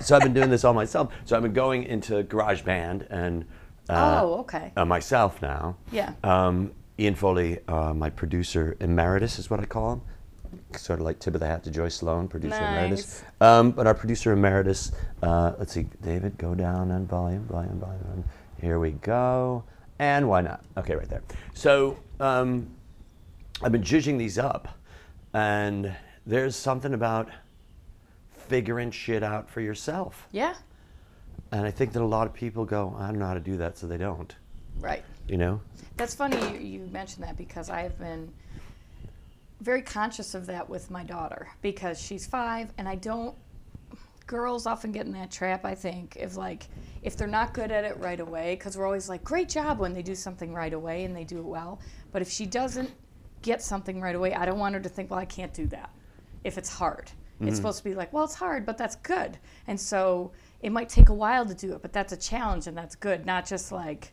so I've been doing this all myself. So I've been going into GarageBand and uh, oh, okay. uh, myself now. Yeah. Um, Ian Foley, uh, my producer emeritus, is what I call him. Sort of like tip of the hat to Joyce Sloane, producer emeritus. Um, but our producer emeritus, uh, let's see, David, go down on volume, volume, volume. Here we go. And why not? Okay, right there. So um, I've been judging these up, and there's something about figuring shit out for yourself. Yeah. And I think that a lot of people go, I don't know how to do that, so they don't. Right. You know? That's funny you, you mentioned that because I have been very conscious of that with my daughter because she's five and I don't. Girls often get in that trap, I think, if like if they're not good at it right away, because we're always like, great job when they do something right away and they do it well. But if she doesn't get something right away, I don't want her to think, well, I can't do that if it's hard. It's supposed to be like, well, it's hard, but that's good. And so it might take a while to do it, but that's a challenge and that's good, not just like,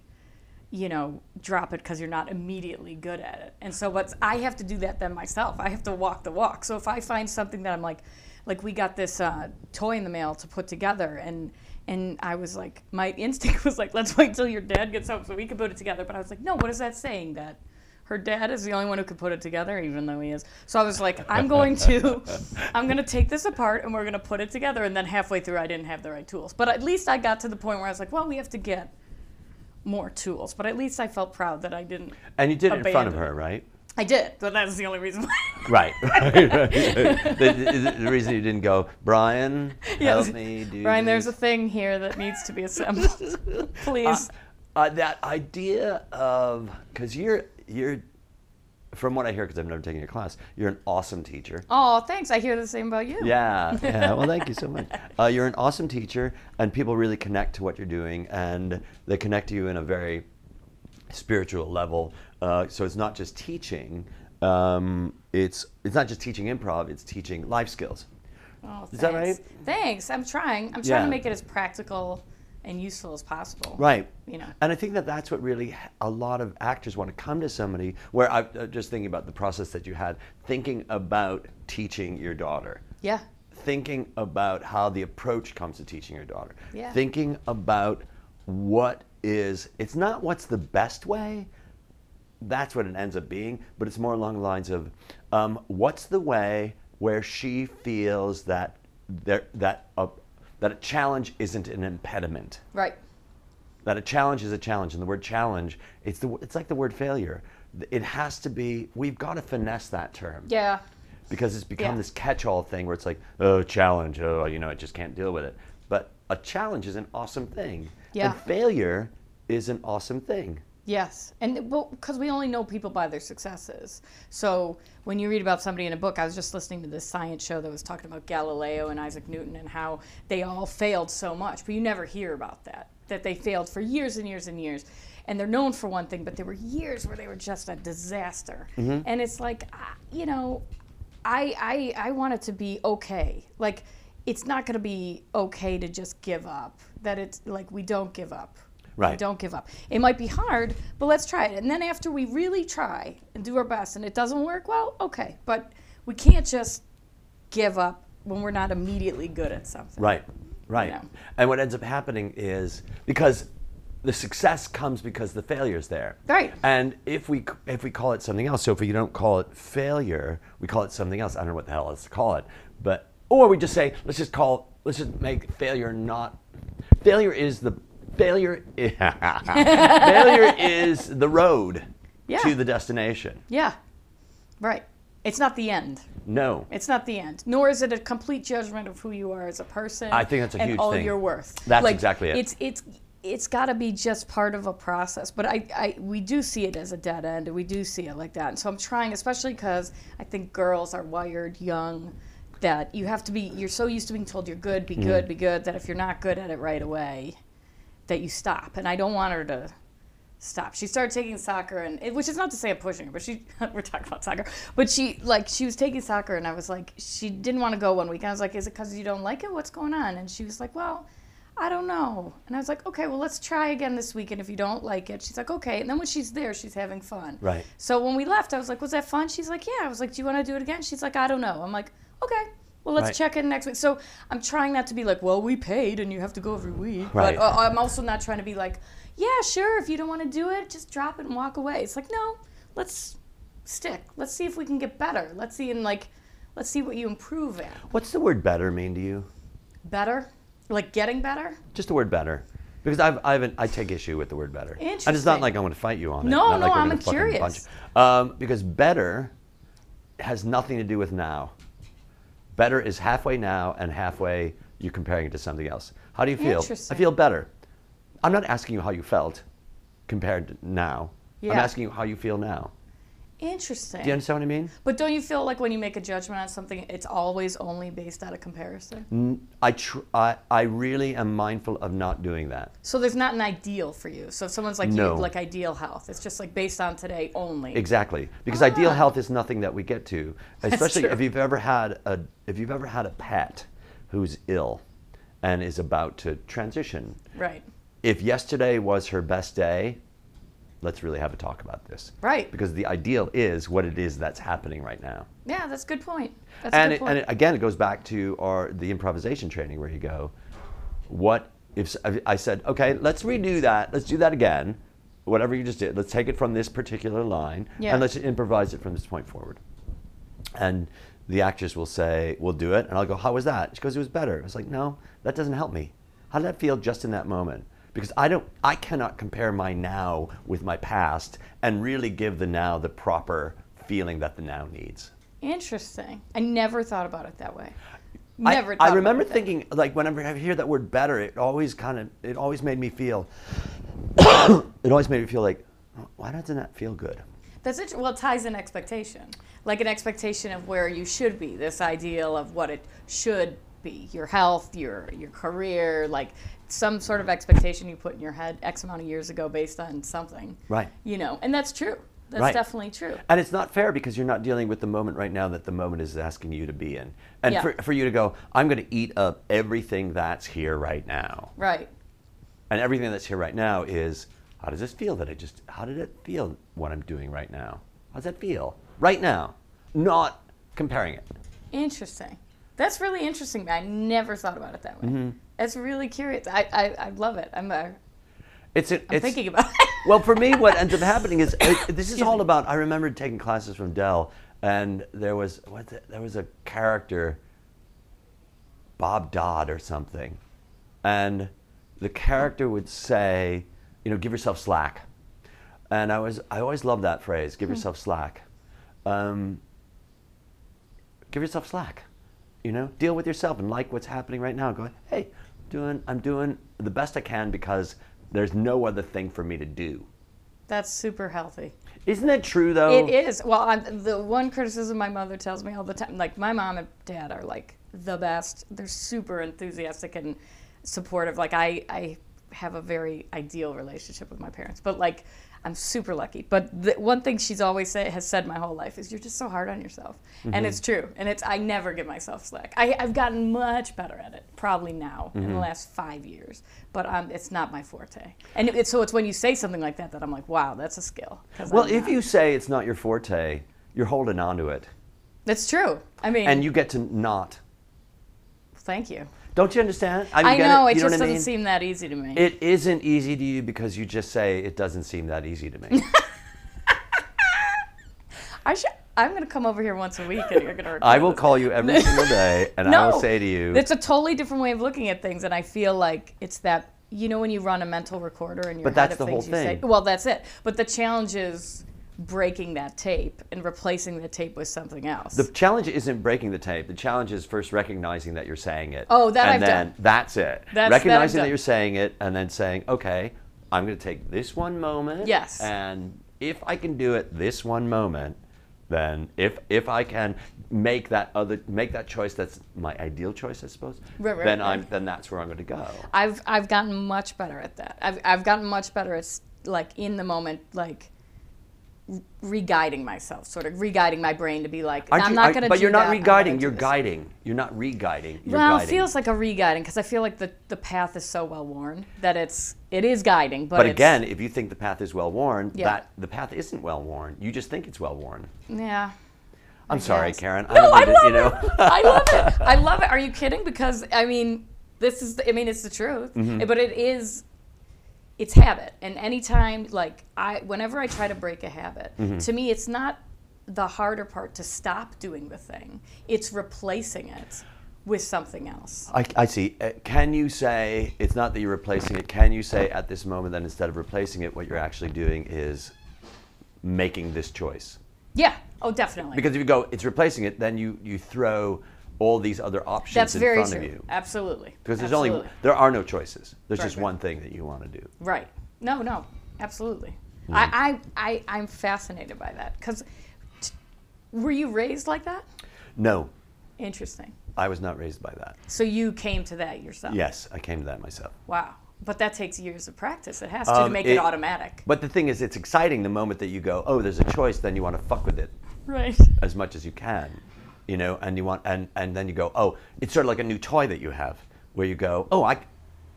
you know, drop it because you're not immediately good at it. And so what's I have to do that then myself. I have to walk the walk. So if I find something that I'm like, like we got this uh, toy in the mail to put together, and and I was like, my instinct was like, let's wait till your dad gets home so we can put it together. But I was like, no, what is that saying that? Her dad is the only one who could put it together, even though he is. So I was like, I'm going to, I'm going to take this apart and we're going to put it together. And then halfway through, I didn't have the right tools. But at least I got to the point where I was like, well, we have to get more tools. But at least I felt proud that I didn't. And you did it in front of her, right? I did, but that's the only reason why. Right. the, the- the reason you didn't go, Brian, Yes. help me do Brian, there's a thing here that needs to be assembled. Please. Uh, that idea of because you're you're from what I hear because I've never taken your class, you're an awesome teacher. oh, thanks. I hear the same about you. Yeah, yeah. Well, thank you so much. Uh, you're an awesome teacher, and people really connect to what you're doing, and they connect to you in a very spiritual level. Uh, so it's not just teaching. Um, it's it's not just teaching improv. It's teaching life skills. Oh, Is that thanks. right? Thanks. I'm trying. I'm trying Yeah. to make it as practical and useful as possible. Right. You know. And I think that that's what really a lot of actors want to come to somebody where I'm uh, just thinking about the process that you had, thinking about teaching your daughter. Yeah. thinking about how the approach comes to teaching your daughter. Yeah. Thinking about what is, it's not what's the best way, that's what it ends up being, but it's more along the lines of um, what's the way where she feels that there, that, a, that a challenge isn't an impediment. Right. That a challenge is a challenge, and the word challenge, it's, the, it's like the word failure. It has to be, we've got to finesse that term Yeah. because it's become Yeah. this catch-all thing where it's like, oh, challenge, oh, you know, I just can't deal with it. But a challenge is an awesome thing. Yeah. And failure is an awesome thing. Yes, and well, because we only know people by their successes. So when you read about somebody in a book, I was just listening to this science show that was talking about Galileo and Isaac Newton and how they all failed so much, but you never hear about that. That they failed for years and years and years, and they're known for one thing, but there were years where they were just a disaster. And it's like, ah, you know, I I I want it to be okay. Like it's not going to be okay to just give up. That it's like we don't give up. Right. don't give up. It might be hard, but let's try it. And then after we really try and do our best and it doesn't work, well, okay. But we can't just give up when we're not immediately good at something. Right, right. Yeah. And what ends up happening is because the success comes because the failure's there. Right. And if we if we call it something else, so if we don't call it failure, we call it something else. I don't know what the hell else to call it, but or we just say let's just call let's just make failure not failure is the failure failure is the road Yeah. to the destination. Yeah. Right. It's not the end. No. It's not the end, nor is it a complete judgment of who you are as a person. I think that's a and huge all thing. your worth. That's Like, exactly it. It's it's it's got to be just part of a process. But I, I we do see it as a dead end, we do see it like that. And so I'm trying, especially because I think girls are wired young, that you have to be. You're so used to being told you're good, be Mm-hmm. good, be good, that if you're not good at it right away, that you stop. And I don't want her to stop. She started taking soccer, and it, which is not to say I'm pushing her, but she we're talking about soccer. But she like she was taking soccer, and I was like, she didn't want to go one week. And I was like, is it because you don't like it? What's going on? And she was like, well. I don't know. And I was like, okay, well, let's try again this week. And if you don't like it, she's like, okay. And then when she's there, she's having fun. Right. So when we left, I was like, was that fun? She's like, yeah. I was like, do you want to do it again? She's like, I don't know. I'm like, okay, well, let's Right. check in next week. So I'm trying not to be like, well, we paid and you have to go every week. Right. But uh, I'm also not trying to be like, yeah, sure, if you don't want to do it, just drop it and walk away. It's like, no, let's stick. Let's see if we can get better. Let's see and like, let's see what you improve at. What's the word better mean to you? Better, like getting better. Just the word better. Because I've, I've, I take issue with the word better. Interesting. And it's not like I want to fight you on it. No, Not no, like I'm curious. Um, because better has nothing to do with now. Better is halfway now and halfway you're comparing it to something else. How do you feel? I feel better. I'm not asking you how you felt compared to now. I'm asking you how you feel now. Interesting. Do you understand what I mean? But don't you feel like when you make a judgment on something, it's always only based out of comparison? I, tr- I, I really am mindful of not doing that. So there's not an ideal for you. So if someone's like No. you, like ideal health, it's just like based on today only. Exactly, because ideal Ah. health is nothing that we get to. Especially if you've ever had a if you've ever had a pet who's ill and is about to transition. Right. If yesterday was her best day, let's really have a talk about this. Right. Because the ideal is what it is that's happening right now. Yeah, that's a good point. That's and it, good and it, again, it goes back to our the improvisation training where you go, what if I said, okay, let's redo that, let's do that again, whatever you just did, let's take it from this particular line Yeah. and let's improvise it from this point forward. And the actress will say, we'll do it, and I'll go, how was that? She goes, it was better. I was like, no, that doesn't help me. How did that feel just in that moment? Because I don't, I cannot compare my now with my past and really give the now the proper feeling that the now needs. Interesting. I never thought about it that way. I- Never. I, thought remember about it that- thinking, like, whenever I hear that word better, it always kind of, it always made me feel, it always made me feel like, "Oh, why doesn't that feel good? That's it. Well, it ties in expectation, like an expectation of where you should be. This ideal of what it should be, your health, your your career, like some sort of expectation you put in your head X amount of years ago based on something. Right. You know, and that's true. That's Right. definitely true. And it's not fair because you're not dealing with the moment right now that the moment is asking you to be in. And Yeah. for, for you to go, I'm going to eat up everything that's here right now. Right. And everything that's here right now is, how does this feel that I just, how did it feel what I'm doing right now? How does that feel? Right now. Not comparing it. Interesting. That's really interesting. I never thought about it that way. Mm-hmm. It's really curious. I, I, I love it. I'm, uh, I'm It's, a, it's thinking about it. well, for me, what ends up happening is it, this is all about. I remember taking classes from Del, and there was what the, there was a character, Bob Dodd or something, and the character would say, you know, give yourself slack, and I was I always loved that phrase, Hmm. give yourself slack. Um, give yourself slack, you know, deal with yourself and like what's happening right now. Go, hey, doing I'm doing the best I can because there's no other thing for me to do. That's super healthy. Isn't that true though? It is. Well, I'm, the one criticism my mother tells me all the time, like my mom and dad are like the best. They're super enthusiastic and supportive. Like I, I have a very ideal relationship with my parents, but like I'm super lucky. But the one thing she's always say, has said my whole life is you're just so hard on yourself, and it's true. And it's I never give myself slack. I, I've gotten much better at it, probably now in the last five years. But um, it's not my forte. And it, so it's when you say something like that that I'm like, wow, that's a skill." well, I'm if not. you say it's not your forte, you're holding on to it, That's true. I mean, and you get to not. thank you. Don't you understand? I, mean, get know it, it, just know doesn't mean? seem that easy to me. It isn't easy to you because you just say it doesn't seem that easy to me. I should. I'm gonna come over here once a week, and you're gonna. I will this. call you every single day, and I will say to you, It's a totally different way of looking at things, and I feel like it's that you know when you run a mental recorder in your But head that's of the whole things you say. thing. Well, that's it. But the challenge is breaking that tape and replacing the tape with something else. The challenge isn't breaking the tape. The challenge is first recognizing that you're saying it. Oh, that and I've then done. That's it. that I've recognizing that, done. you're saying it, and then saying, okay, I'm going to take this one moment. Yes. And if I can do it this one moment, then if if I can make that other make that choice that's my ideal choice, I suppose. Right, right, then right. I'm then that's where I'm going to go. I've I've gotten much better at that. I've I've gotten much better at like in the moment, like re-guiding myself, sort of re-guiding my brain to be like, Aren't I'm you- not going to. But you're not that, re-guiding. You're guiding. You're not re-guiding. You're well, guiding. it feels like a re-guiding because I feel like the, the path is so well worn that it's it is guiding, but, But again, if you think the path is well worn, Yeah. that the path isn't well worn. You just think it's well worn. yeah, I'm sorry, Yes. Karen. I No, I love to, you know. it. I love it. I love it. Are you kidding? Because I mean, this is. The, I mean, it's the truth. Mm-hmm. But it is. It's habit, and anytime, like I, whenever I try to break a habit, Mm-hmm. to me, it's not the harder part to stop doing the thing. It's replacing it with something else. I, I see. Uh, can you say it's not that you're replacing it? Can you say at this moment that instead of replacing it, what you're actually doing is making this choice? Yeah. Oh, definitely. Because if you go, it's replacing it, then you you throw all these other options That's in front true. of you. Absolutely. Because there's Absolutely. only there are no choices. There's Right, just right. one thing that you want to do. Right. No, no, absolutely. Hmm. I, I, I, I'm fascinated by that because were you raised like that? No, Interesting. I was not raised by that. So you came to that yourself? Yes, I came to that myself. Wow. But that takes years of practice. It has to, to Um, make it, it- automatic. But the thing is, it's exciting the moment that you go, oh, there's a choice, then you want to fuck with it Right. as much as you can, you know, and you want, and, and then you go, oh, it's sort of like a new toy that you have, where you go, oh, I,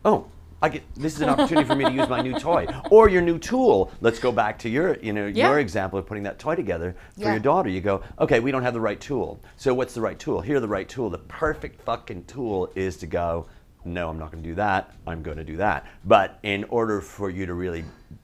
oh, I get, this is an opportunity for me to use my new toy or your new tool. Let's go back to your, you know, Yeah. your example of putting that toy together for Yeah. your daughter. You go, okay, we don't have the right tool. So what's the right tool? Here, the right tool. The perfect fucking tool is to go, no, I'm not going to do that. I'm going to do that. But in order for you to really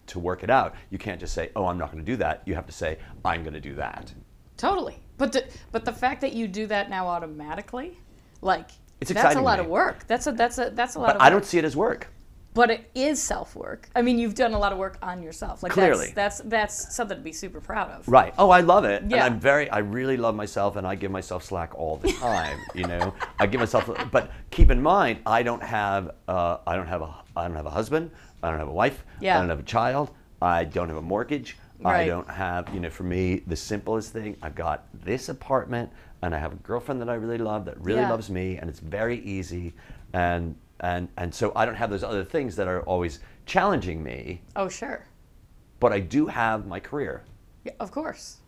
to work it out, you can't just say, oh, I'm not going to do that. You have to say, I'm going to do that. Totally. But the, but the fact that you do that now automatically, like, It's that's a lot of work. That's a, that's a, that's a lot But of I don't see it as work. but it is self work. I mean, you've done a lot of work on yourself. Like Clearly. that's, that's that's something to be super proud of. Right. Oh, I love it. And Yeah. I'm very, I really love myself and I give myself slack all the time, you know. I give myself, but keep in mind, I don't have, uh, I don't have a, I don't have a husband. I don't have a wife. Yeah. I don't have a child. I don't have a mortgage. I don't have, you know, for me, the simplest thing, I've got this apartment and I have a girlfriend that I really love that really Yeah. loves me and it's very easy. And, and, and so I don't have those other things that are always challenging me, Oh, sure. but I do have my career. Yeah, of course.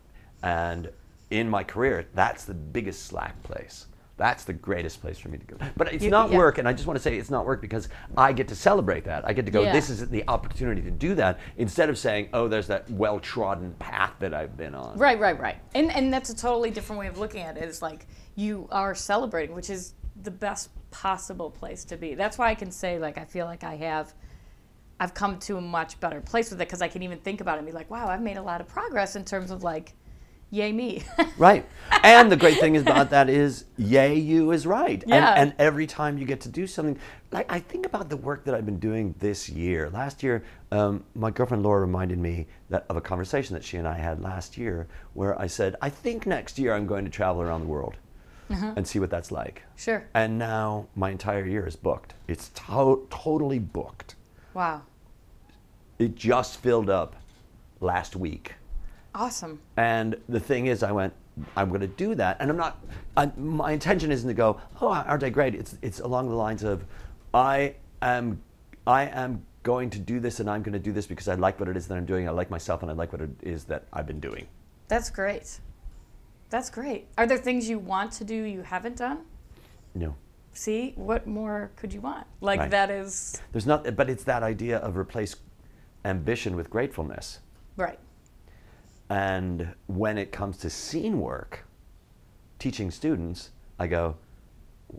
And in my career, that's the biggest slack place. That's the greatest place for me to go. But it's You- not yeah. work, and I just want to say it's not work because I get to celebrate that. I get to go, Yeah. this is the opportunity to do that, instead of saying, oh, there's that well trodden path that I've been on. Right, right, right. And and that's a totally different way of looking at it. It's like you are celebrating, which is the best possible place to be. That's why I can say like I feel like I have I've come to a much better place with it because I can even think about it and be like, wow, I've made a lot of progress in terms of like, yay me. Right. And the great thing about that is, yay, you is right. Yeah. And, and every time you get to do something, like I think about the work that I've been doing this year. Last year, um, my girlfriend Laura reminded me that of a conversation that she and I had last year, where I said, I think next year I'm going to travel around the world and see what that's like. sure. And now my entire year is booked. It's to- totally booked. Wow. It just filled up last week. Awesome. And the thing is, I went, I'm going to do that, and I'm not. I, my intention isn't to go, oh, aren't I great? It's it's along the lines of, I am, I am going to do this, and I'm going to do this because I like what it is that I'm doing. I like myself, and I like what it is that I've been doing. That's great. That's great. Are there things you want to do you haven't done? No, See, what more could you want? Like Right. that is there's not. But it's that idea of replace ambition with gratefulness. right. And when it comes to scene work, teaching students, I go,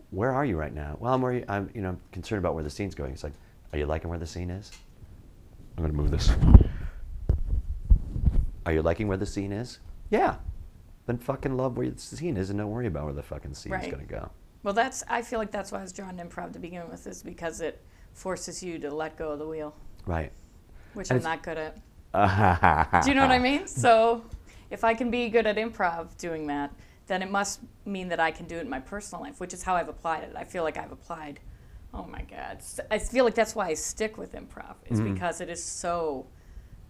"Where are you right now?" Well, I'm where you, I'm. You know, concerned about where the scene's going. It's like, are you liking where the scene is? I'm going to move this. Are you liking where the scene is? Yeah. Then fucking love where the scene is, and don't worry about where the fucking scene's Right. going to go. Well, that's. I feel like that's why I was drawn to improv to begin with, is because it forces you to let go of the wheel, Right. which And I'm not good at. Do you know what I mean? So, if I can be good at improv doing that, then it must mean that I can do it in my personal life, which is how I've applied it. I feel like I've applied. Oh my God! I feel like that's why I stick with improv. Is Mm-hmm. because it is so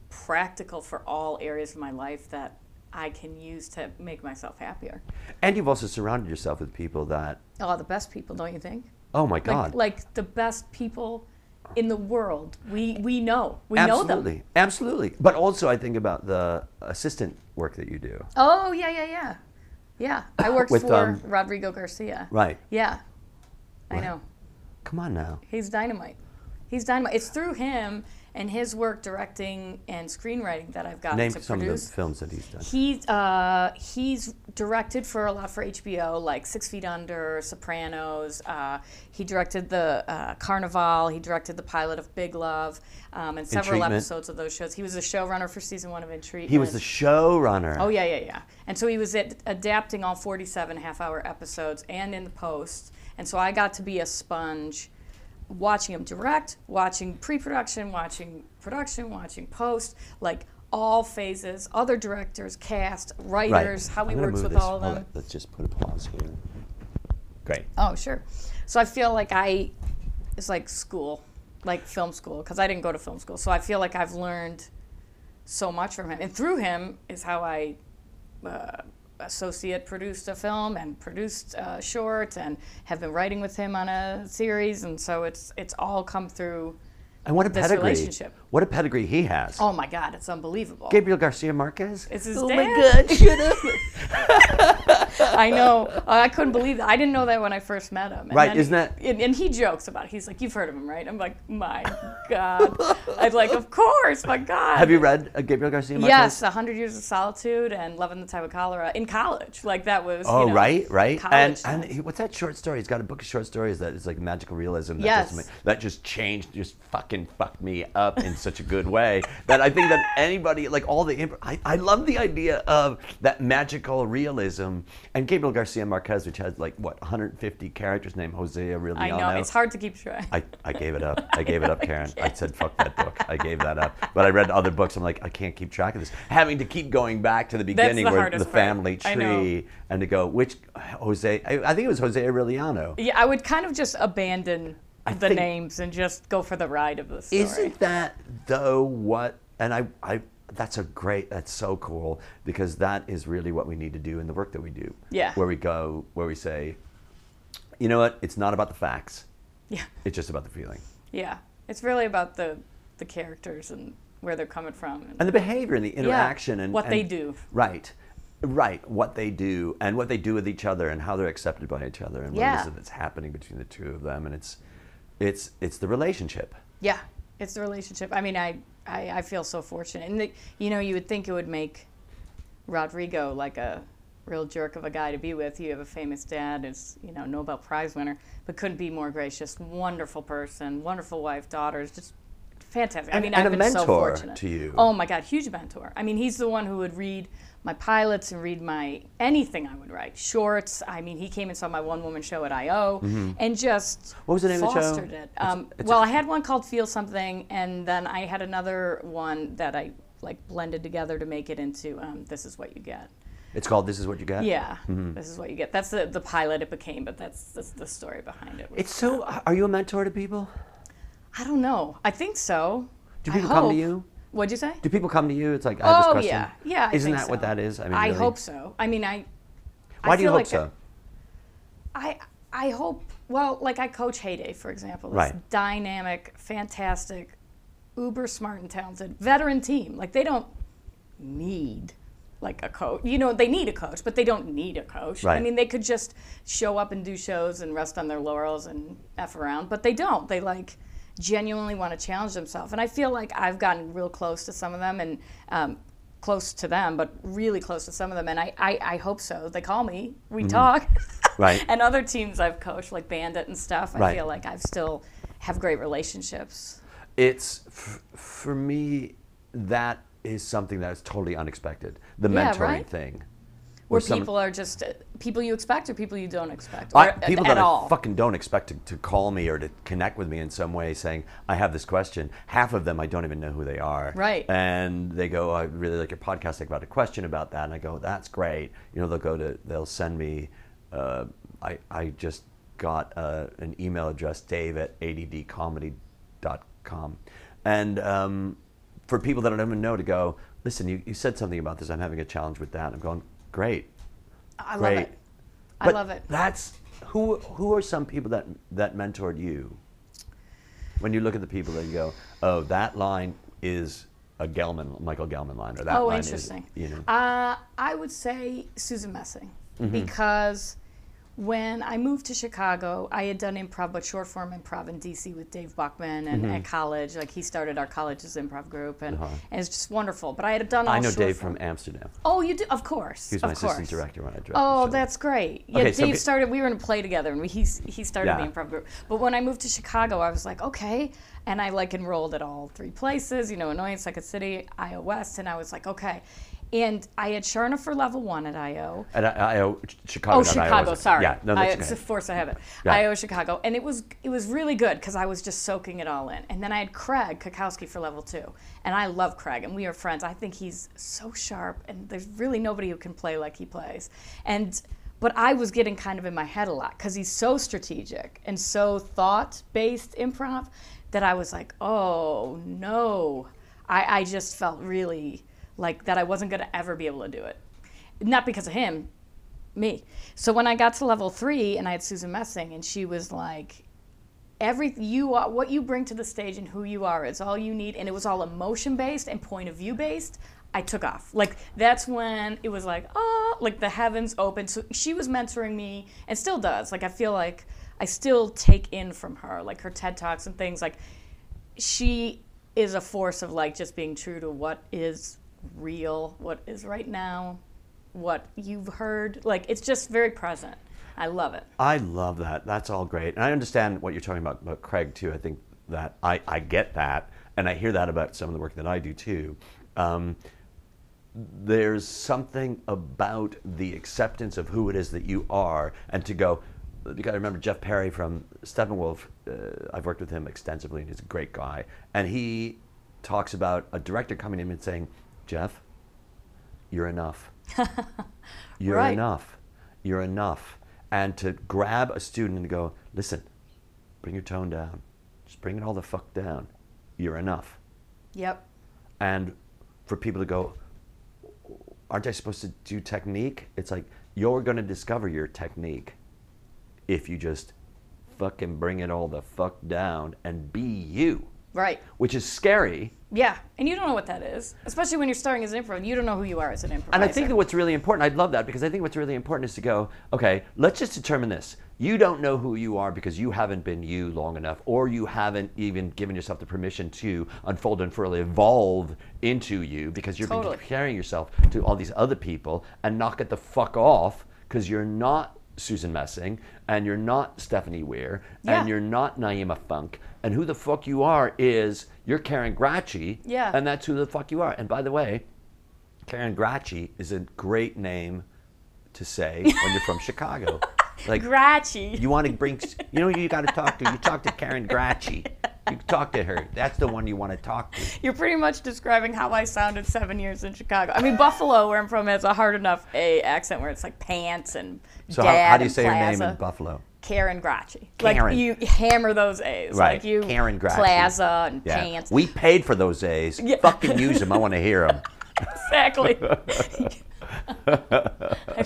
practical for all areas of my life that I can use to make myself happier. And you've also surrounded yourself with people that, Oh, the best people, don't you think? oh my God. Like, like the best people in the world. We we know. We absolutely. know them. Absolutely. Absolutely. But also, I think about the assistant work that you do. Oh yeah, yeah, yeah. Yeah. I worked With, for um, Rodrigo Garcia. Right. Yeah. I know. Come on now. He's dynamite. He's dynamite. It's through him and his work directing and screenwriting that I've gotten Name to some produce. of the films that he's done. He's uh, he's directed for a lot for HBO, like Six Feet Under, Sopranos. Uh, he directed the uh, Carnivàle. He directed the pilot of Big Love, um, and several episodes of those shows. He was the showrunner for season one of In Treatment. He was the showrunner. Oh yeah, yeah, yeah. And so he was at, adapting all 47 half-hour episodes and in the post. And so I got to be a sponge, watching him direct, watching pre-production, watching production, watching post, like all phases, other directors, cast, right. writers, how he works with this. all of Hold them. Let's just put a pause here. Great. Oh, sure. So I feel like I, it's like school, like film school, because I didn't go to film school. So I feel like I've learned so much from him. And through him is how I uh, associate produced a film and produced a short and have been writing with him on a series. And so it's, it's all come through. And what a This pedigree! relationship. What a pedigree he has. Oh my God, it's unbelievable. Gabriel Garcia Marquez. It's his oh dad. my God! Shut up. I know. I couldn't believe that. I didn't know that when I first met him. And Right, isn't that- And, and he jokes about it. He's like, "You've heard of him, right?" I'm like, "My God!" I'm like, "Of course, my God." Have you read uh, Gabriel Garcia Marquez? Yes, A Hundred Years of Solitude and Love in the Time of Cholera in college. Like that was. Oh you know, right, right. College And and he, what's that short story? He's got a book of short stories that is like magical realism. That Yes. Just, that just changed, just fucking fucked me up in such a good way that I think that anybody like all the imp- I, I love the idea of that magical realism and Gabriel Garcia Marquez, which has like what 150 characters named Jose Aureliano. I know it's hard to keep track. I, I gave it up. I gave it up, Karen. I said, fuck that book. I gave that up. But I read other books. I'm like, I can't keep track of this. Having to keep going back to the beginning the where the part. family know. tree and to go, which Jose, I, I think it was Jose Aureliano. yeah, I would kind of just abandon I the names and just go for the ride of the story. Isn't that though what? And I, I, that's a great. That's so cool because that is really what we need to do in the work that we do. Yeah. Where we go, where we say, you know what? It's not about the facts. yeah. It's just about the feeling Yeah, it's really about the the characters and where they're coming from. and the behavior and the interaction and what they do. Right. Right, what they do and what they do with each other and how they're accepted by each other and what Yeah. it is that's happening between the two of them and it's it's it's the relationship. Yeah, it's the relationship. I mean, I I, I feel so fortunate, and the, you know, you would think it would make Rodrigo like a real jerk of a guy to be with. You have a famous dad, is you know Nobel Prize winner, but couldn't be more gracious. Wonderful person, wonderful wife, daughters, just fantastic. I mean, and I've a been so fortunate. to you. Oh my God, huge mentor. I mean, he's the one who would read my pilots and read my anything I would write, shorts. I mean, he came and saw my one woman show at I.O. and just Mm-hmm. What was the name of the show? fostered it. Um, it's well, a- I had one called Feel Something, and then I had another one that I like blended together to make it into um, This Is What You Get. It's called This Is What You Get. Yeah, Mm-hmm. This Is What You Get. That's the, the pilot it became, but that's, that's the story behind it. It's so are you a mentor to people? I don't know. I think so. Do people come to you? What'd you say? Do people come to you? It's like I have this oh question. yeah, yeah. I Isn't think that what that is? I mean, I really? hope so. I mean, I. I Why do you feel hope like so? I I hope well, like I coach Heyday, for example, this Right. dynamic, fantastic, uber smart and talented veteran team. Like they don't need like a coach. You know, they need a coach, but they don't need a coach. Right. I mean, they could just show up and do shows and rest on their laurels and f around, but they don't. They like genuinely want to challenge themselves, and I feel like I've gotten real close to some of them and. Um, close to them but really close to some of them and i, I, I hope so they call me we talk Mm-hmm. Right. and other teams I've coached, like Bandit and stuff, I Right. feel like I've still have great relationships. It's f- for me that is something that is totally unexpected. The Yeah, mentoring right? thing. Where some- people are just uh, people you expect or people you don't expect, or I, people at, that I all. fucking don't expect to, to call me or to connect with me in some way saying, I have this question. Half of them I don't even know who they are. Right. And they go, I really like your podcast. I got a question about that. And I go, that's great. You know, they'll go to, they'll send me, uh, I, I just got uh, an email address, dave at addcomedy.com. And um, for people that I don't even know to go, listen, you, you said something about this. I'm having a challenge with that. I'm going, great. I love Great. it. I But love it. That's who. Who are some people that that mentored you? When you look at the people that you go, oh, that line is a Gellman, Michael Gellman line, or that oh, line interesting. is, you know, uh, I would say Susan Messing Mm-hmm. because when I moved to Chicago, I had done improv, but short form improv in DC with Dave Buckman, and Mm-hmm. at college, like he started our college's improv group, and, and it's just wonderful. But I had done all Uh-huh. I know Dave form. from Amsterdam. Oh, you do, of course. He was my assistant director when I directed. Oh, that's great. Yeah, Okay, Dave g- started. We were in a play together, and we, he he started Yeah. the improv group. But when I moved to Chicago, I was like, okay, and I like enrolled at all three places. You know, Annoyance, Second City, IO West, and I was like, okay. And I had Sharna for level one at IO. At I, I, Chicago. Oh, Chicago. Sorry. Yeah, no, I, that's it's a okay. force I have it. Yeah. IO Chicago, and it was it was really good because I was just soaking it all in. And then I had Craig Cackowski for level two, and I love Craig, and we are friends. I think he's so sharp, and there's really nobody who can play like he plays. And but I was getting kind of in my head a lot because he's so strategic and so thought based improv that I was like, oh no, I, I just felt really like that I wasn't going to ever be able to do it. Not because of him, me. So when I got to level three and I had Susan Messing and she was like, every you are what you bring to the stage and who you are is all you need. And it was all emotion based and point of view based i took off. Like that's when it was like oh like the heavens opened. So she was mentoring me and still does. Like i feel like i still take in from her like her ted talks and things. Like she is a force of like just being true to what is real what is right now what you've heard like it's just very present i love it I love that. That's all great. And I understand what you're talking about about Craig too. I think that I, I get that. And I hear that about some of the work that I do too. Um, there's something about the acceptance of who it is that you are and to go you got to remember Jeff Perry from Steppenwolf. Uh, I've worked with him extensively, and he's a great guy. And he talks about a director coming in and saying, "Jeff, you're enough. You're Right. enough. You're enough." And to grab a student and go, "Listen, bring your tone down. Just bring it all the fuck down. You're enough." yep and for people to go aren't i supposed to do technique it's like you're going to discover your technique if you just fucking bring it all the fuck down and be you right which is scary Yeah, and you don't know what that is, especially when you're starting as an improv. You don't know who you are as an improviser. and i think that what's really important I'd love that because i think what's really important is to go okay let's just determine this you don't know who you are because you haven't been you long enough or you haven't even given yourself the permission to unfold and further evolve into you because you're Totally. comparing yourself to all these other people and knock it the fuck off because you're not Susan Messing and you're not Stephanie Weir Yeah. and you're not Nyima Funk and who the fuck you are is you're Karen Gracci Yeah. and that's who the fuck you are. And by the way Karen Gracci is a great name to say when you're from Chicago. Like Gratchy. you want to bring you know you got to talk to? You talk to Karen Gracci you talk to her. That's the one you want to talk to. You're pretty much describing how I sounded seven years in Chicago. I mean, Buffalo, where I'm from, has a hard enough a accent where it's like pants and so dad how, how do you say your name in Buffalo Karen Grachi. Karen. Like you hammer those A's. Right, Like you Karen Grachi. plaza and Yeah. pants. We paid for those A's. Yeah. Fucking use them. I want to hear them. exactly.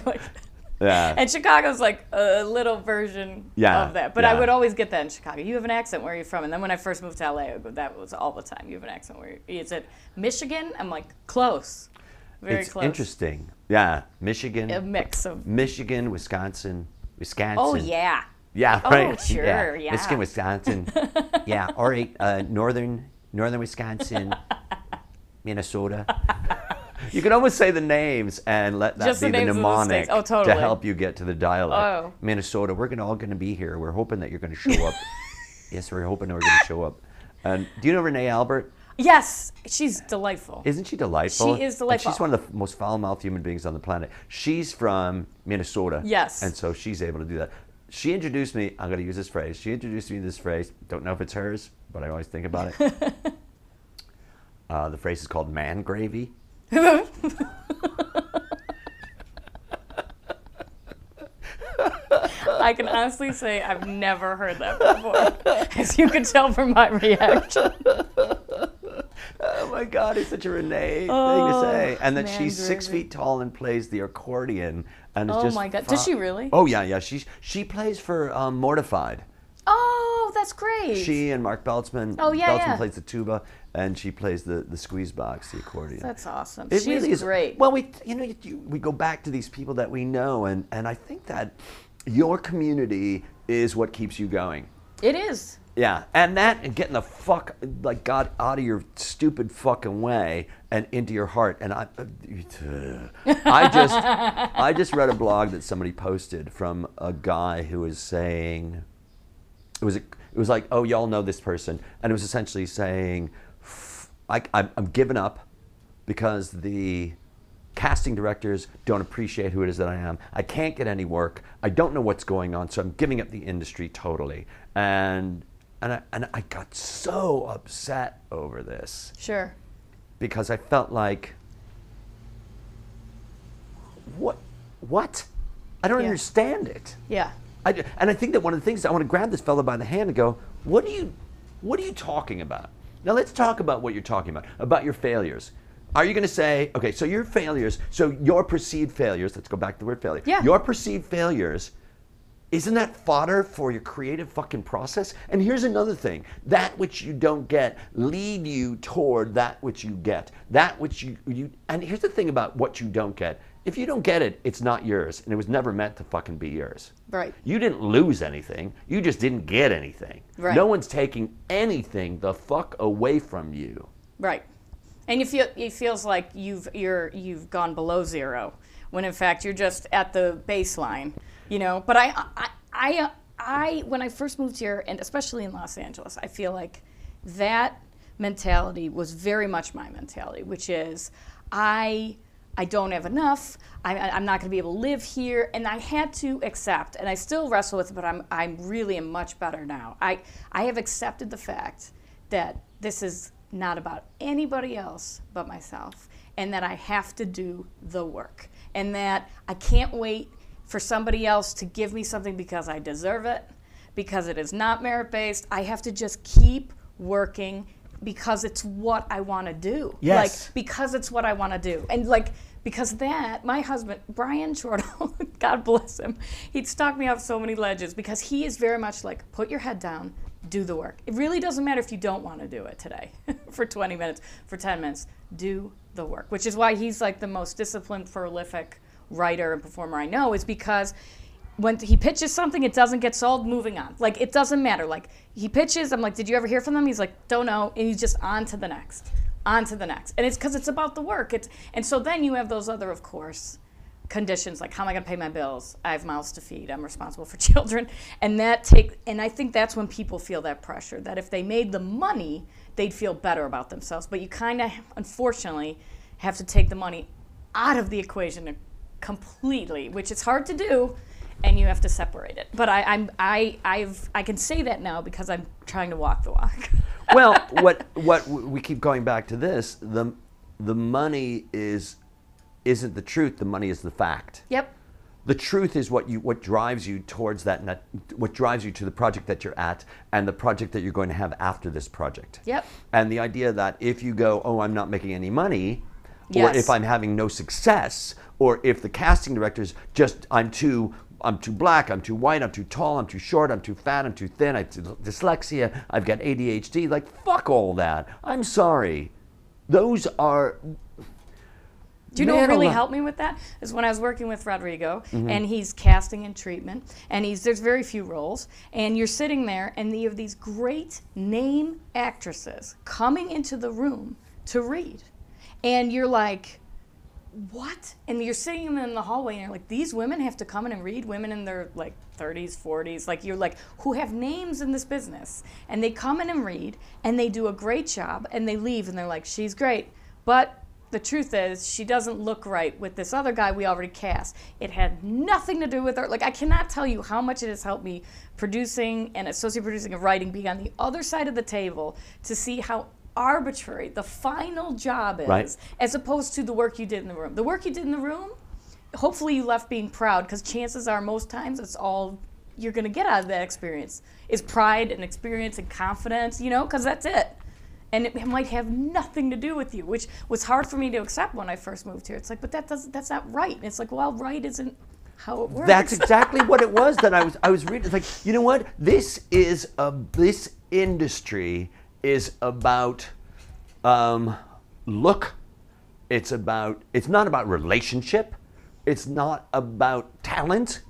Like- Yeah. and Chicago's like a little version Yeah, of that. But I would always get that in Chicago. You have an accent. Where are you from? And then when I first moved to LA, I would go, that was all the time. You have an accent. Where you, is it Michigan? I'm like close, very it's close. interesting. Yeah. Michigan. A mix of. Michigan, Wisconsin, Wisconsin. Oh yeah. Yeah, Oh, right. sure, yeah. Michigan, Wisconsin. yeah, all right. Uh, northern, northern Wisconsin, Minnesota. You can almost say the names and let that Just be the the, the mnemonic states. Oh, to help you get to the dialect. Oh. Minnesota, we're gonna all gonna be here. We're hoping that you're gonna show up. yes, we're hoping that we're gonna show up. And do you know Renee Albert? Yes, she's delightful. Isn't she delightful? She is And delightful. she's one of the most foul-mouthed human beings on the planet. She's from Minnesota. Yes. And so she's able to do that. She introduced me. I'm going to use this phrase. She introduced me to this phrase. Don't know if it's hers, but I always think about it. uh, the phrase is called man gravy. I can honestly say I've never heard that before, as you can tell from my reaction. Oh my God, it's such a Renee thing to Oh, say. And that she's six feet tall and plays the accordion. And it's Oh my God. Does she really? Oh yeah, yeah. She she plays for um, Mortified. Oh, that's great. She and Mark Beltzman. Oh, yeah, Beltzman yeah. plays the tuba, and she plays the the squeeze box, the accordion. That's awesome. It She's really is great. Well, we you know you, we go back to these people that we know, and and I think that your community is what keeps you going. It is. Yeah, and that and getting the fuck like God out of your stupid fucking way and into your heart. And I, I just, I just read a blog that somebody posted from a guy who was saying, it was, it was like, oh, y'all know this person, and it was essentially saying, I, I'm, I'm giving up because the casting directors don't appreciate who it is that I am. I can't get any work. I don't know what's going on, so I'm giving up the industry totally. And and I, and I got so upset over this. Sure. Because I felt like, what? What? I don't Yeah. understand it. Yeah. I, and I think that one of the things I want to grab this fellow by the hand and go, what are you, what are you talking about? Now let's talk about what you're talking about, about your failures. Are you going to say, okay, so your failures, so your perceived failures, let's go back to the word failure. Yeah. Your perceived failures, isn't that fodder for your creative fucking process? And here's another thing that which you don't get, lead you toward that which you get. That which you, you and here's the thing about what you don't get. If you don't get it, it's not yours, and it was never meant to fucking be yours. Right. You didn't lose anything. You just didn't get anything. Right. No one's taking anything the fuck away from you. Right. And you feel it feels like you've you're you've gone below zero when in fact you're just at the baseline, you know. But I I I, I when I first moved here and especially in Los Angeles, I feel like that mentality was very much my mentality, which is I I don't have enough. I, I'm not going to be able to live here, and I had to accept, and I still wrestle with it. But I'm I'm really much better now. I I have accepted the fact that this is not about anybody else but myself, and that I have to do the work, and that I can't wait for somebody else to give me something because I deserve it, because it is not merit based. I have to just keep working because it's what I want to do. Yes. Like because it's what I want to do. And like because that my husband Brian Chortle, God bless him, he'd stalk me off so many ledges because he is very much like put your head down, do the work. It really doesn't matter if you don't want to do it today for 20 minutes, for 10 minutes. Do the work, which is why he's like the most disciplined, prolific writer and performer I know is because when he pitches something, it doesn't get sold, moving on. Like, it doesn't matter. Like, he pitches, I'm like, did you ever hear from them? He's like, don't know. And he's just on to the next, on to the next. And it's because it's about the work. It's, and so then you have those other, of course, conditions like how am I going to pay my bills? I have mouths to feed. I'm responsible for children. And that take, and I think that's when people feel that pressure that if they made the money, they'd feel better about themselves. But you kind of, unfortunately, have to take the money out of the equation completely, which is hard to do, and you have to separate it. But I, I'm I I've I can say that now because I'm trying to walk the walk. well, what what we keep going back to this the the money is isn't the truth. The money is the fact. yep. The truth is what you what drives you towards that net, what drives you to the project that you're at and the project that you're going to have after this project. Yep. And the idea that if you go, oh, I'm not making any money, or if I'm having no success, or if the casting directors just I'm too I'm too black, I'm too white, I'm too tall, I'm too short, I'm too fat, I'm too thin, I have dyslexia, I've got ADHD. Like fuck all that. I'm sorry. Those are Do you know what really helped me with that? Is when I was working with Rodrigo, Mm-hmm. and he's casting In Treatment, and he's there's very few roles, and you're sitting there, and you have these great name actresses coming into the room to read, and you're like, what? And you're sitting in the hallway, and you're like, these women have to come in and read. Women in their like 30s, 40s, like you're like, who have names in this business, and they come in and read, and they do a great job, and they leave, and they're like, she's great, but the truth is she doesn't look right with this other guy we already cast it had nothing to do with her like i cannot tell you how much it has helped me producing and associate producing and writing being on the other side of the table to see how arbitrary the final job is Right. as opposed to the work you did in the room the work you did in the room hopefully you left being proud because chances are most times it's all you're going to get out of that experience is pride and experience and confidence you know because that's it and it might have nothing to do with you which was hard for me to accept when i first moved here it's like but that doesn't that's not right and it's like well right isn't how it works That's exactly what it was that I was I was reading. It's like, you know what? This is a this industry is about um, look. It's about it's not about relationship. It's not about talent.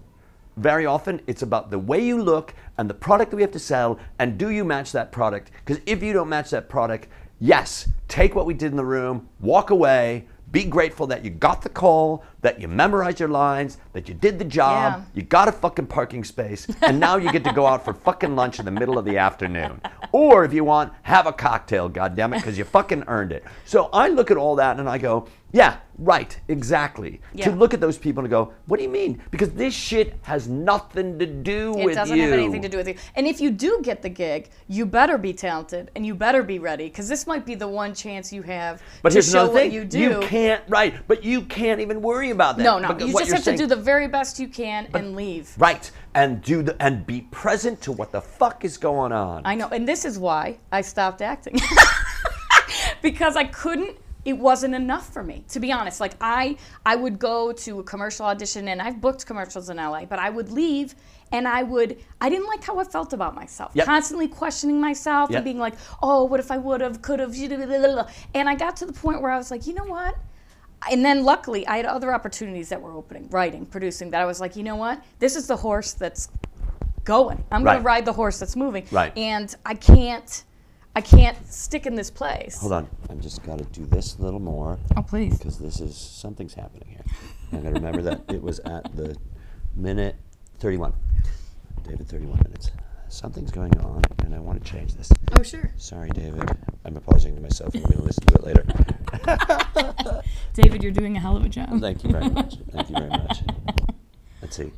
very often it's about the way you look and the product that we have to sell and do you match that product because if you don't match that product yes take what we did in the room walk away be grateful that you got the call that you memorized your lines that you did the job Yeah. you got a fucking parking space and now you get to go out for fucking lunch in the middle of the afternoon or if you want have a cocktail goddammit because you fucking earned it so i look at all that and i go yeah right exactly Yeah. to look at those people and go what do you mean because this shit has nothing to do It with you. It doesn't have anything to do with you. And if you do get the gig, you better be talented and you better be ready because this might be the one chance you have but to here's show another what thing you do. can't right but you can't even worry about that no, no, you just have saying- to do the very best you can and leave. right and do the and be present to what the fuck is going on I know, and this is why I stopped acting because I couldn't. It wasn't enough for me, to be honest. Like I, I would go to a commercial audition, and I've booked commercials in LA, but I would leave, and I would. I didn't like how I felt about myself. Yep. Constantly questioning myself Yep. and being like, "Oh, what if I would have, could have?" And I got to the point where I was like, you know what? And then luckily, I had other opportunities that were opening, writing, producing. That I was like, you know what? This is the horse that's going. I'm going to ride the horse that's moving. Right. And I can't, I can't stick in this place. hold on I'm just got to do this a little more Oh, please. because this is something's happening here. I got to remember that it was at the minute 31. David, 31 minutes. Something's going on, and I want to change this. Oh, sure. Sorry, David. I'm apologizing to myself. I'm going to listen to it later. David, you're doing a hell of a job. Thank you very much. Thank you very much. Let's see.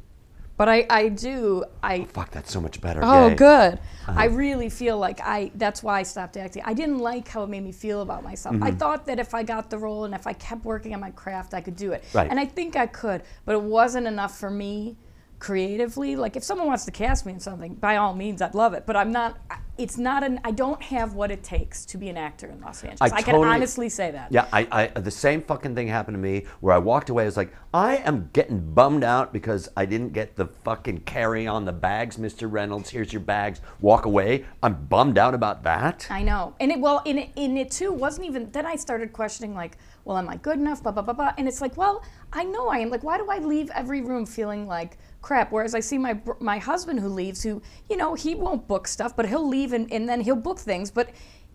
But I, I do, I. Oh, fuck, that's so much better. Oh, Yay. good. I uh-huh. really feel like I. That's why I stopped acting. I didn't like how it made me feel about myself. I mm-hmm. thought that if I got the role and if I kept working on my craft, I could do it. Right. And I think I could, but it wasn't enough for me creatively. Like if someone wants to cast me in something, by all means, I'd love it. But I'm not. It's not an. I don't have what it takes to be an actor in Los Angeles. I, can totally- honestly say that. Yeah, I, I the same fucking thing happened to me where I walked away. I was like, I am getting bummed out because I didn't get the fucking carry on the bags, Mr. Reynolds. Here's your bags. Walk away. I'm bummed out about that. I know, and it well in it, in it too wasn't even. Then I started questioning like, well, am I good enough? Blah blah blah blah. And it's like, well, I know I am. Like, why do I leave every room feeling like crap? Whereas I see my my husband who leaves, who you know he won't book stuff, but he'll leave and, and then he'll book things, but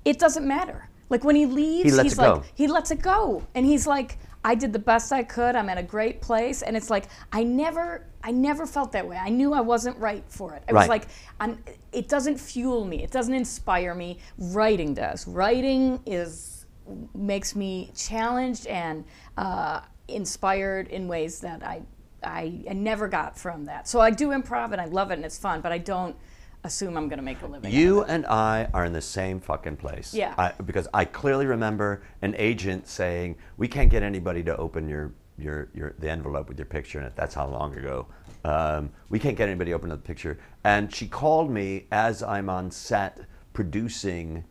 it doesn't matter. Like when he leaves, lets he's like go. he lets it go, and he's like. I did the best I could. I'm at a great place, and it's like I never, I never felt that way. I knew I wasn't right for it. I was like, I'm, it doesn't fuel me. It doesn't inspire me. Writing does. Writing is makes me challenged and uh, inspired in ways that I, I I never got from that. So I do improv and I love it and it's fun, but I don't assume I'm going to make a living. out You of it. and I are in the same fucking place. Yeah. I, because I clearly remember an agent saying, "We can't get anybody to open your your your the envelope with your picture in it." That's how long ago. Um, we can't get anybody to open the picture. And she called me as I'm on set producing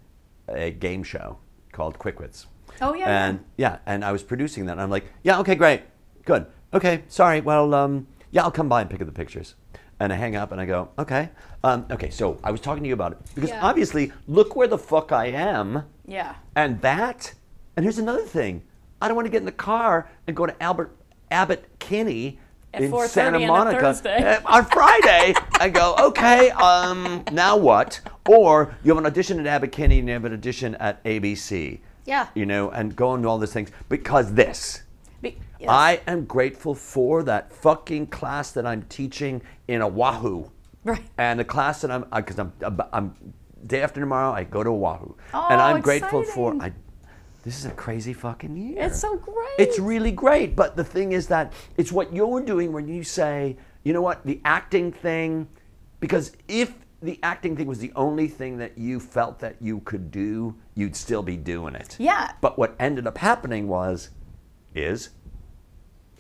a game show called Quickwits. Oh, yeah, yeah. And yeah, and I was producing that. And I'm like, yeah, okay, great, good, okay, sorry. Well, um, yeah, I'll come by and pick up the pictures. And I hang up and I go, okay, um, okay. So I was talking to you about it because Yeah. obviously, look where the fuck I am, Yeah. and that. And here's another thing: I don't want to get in the car and go to Albert Abbott Kinney At in Santa Monica Thursday. uh, on Friday. I go, okay, um, now what? Or you have an audition at Abbott Kinney and you have an audition at ABC. Yeah. You know, and go do all these things because this. Yes. I am grateful for that fucking class that I'm teaching in Oahu. Right. And the class that I'm, uh, because I'm, uh, I'm, day after tomorrow, I go to Oahu. Oh, and I'm grateful for. I, this is a crazy fucking year. It's so great. It's really great. But the thing is that it's what you're doing when you say, you know what, the acting thing, because if the acting thing was the only thing that you felt that you could do, you'd still be doing it. Yeah. But what ended up happening was, is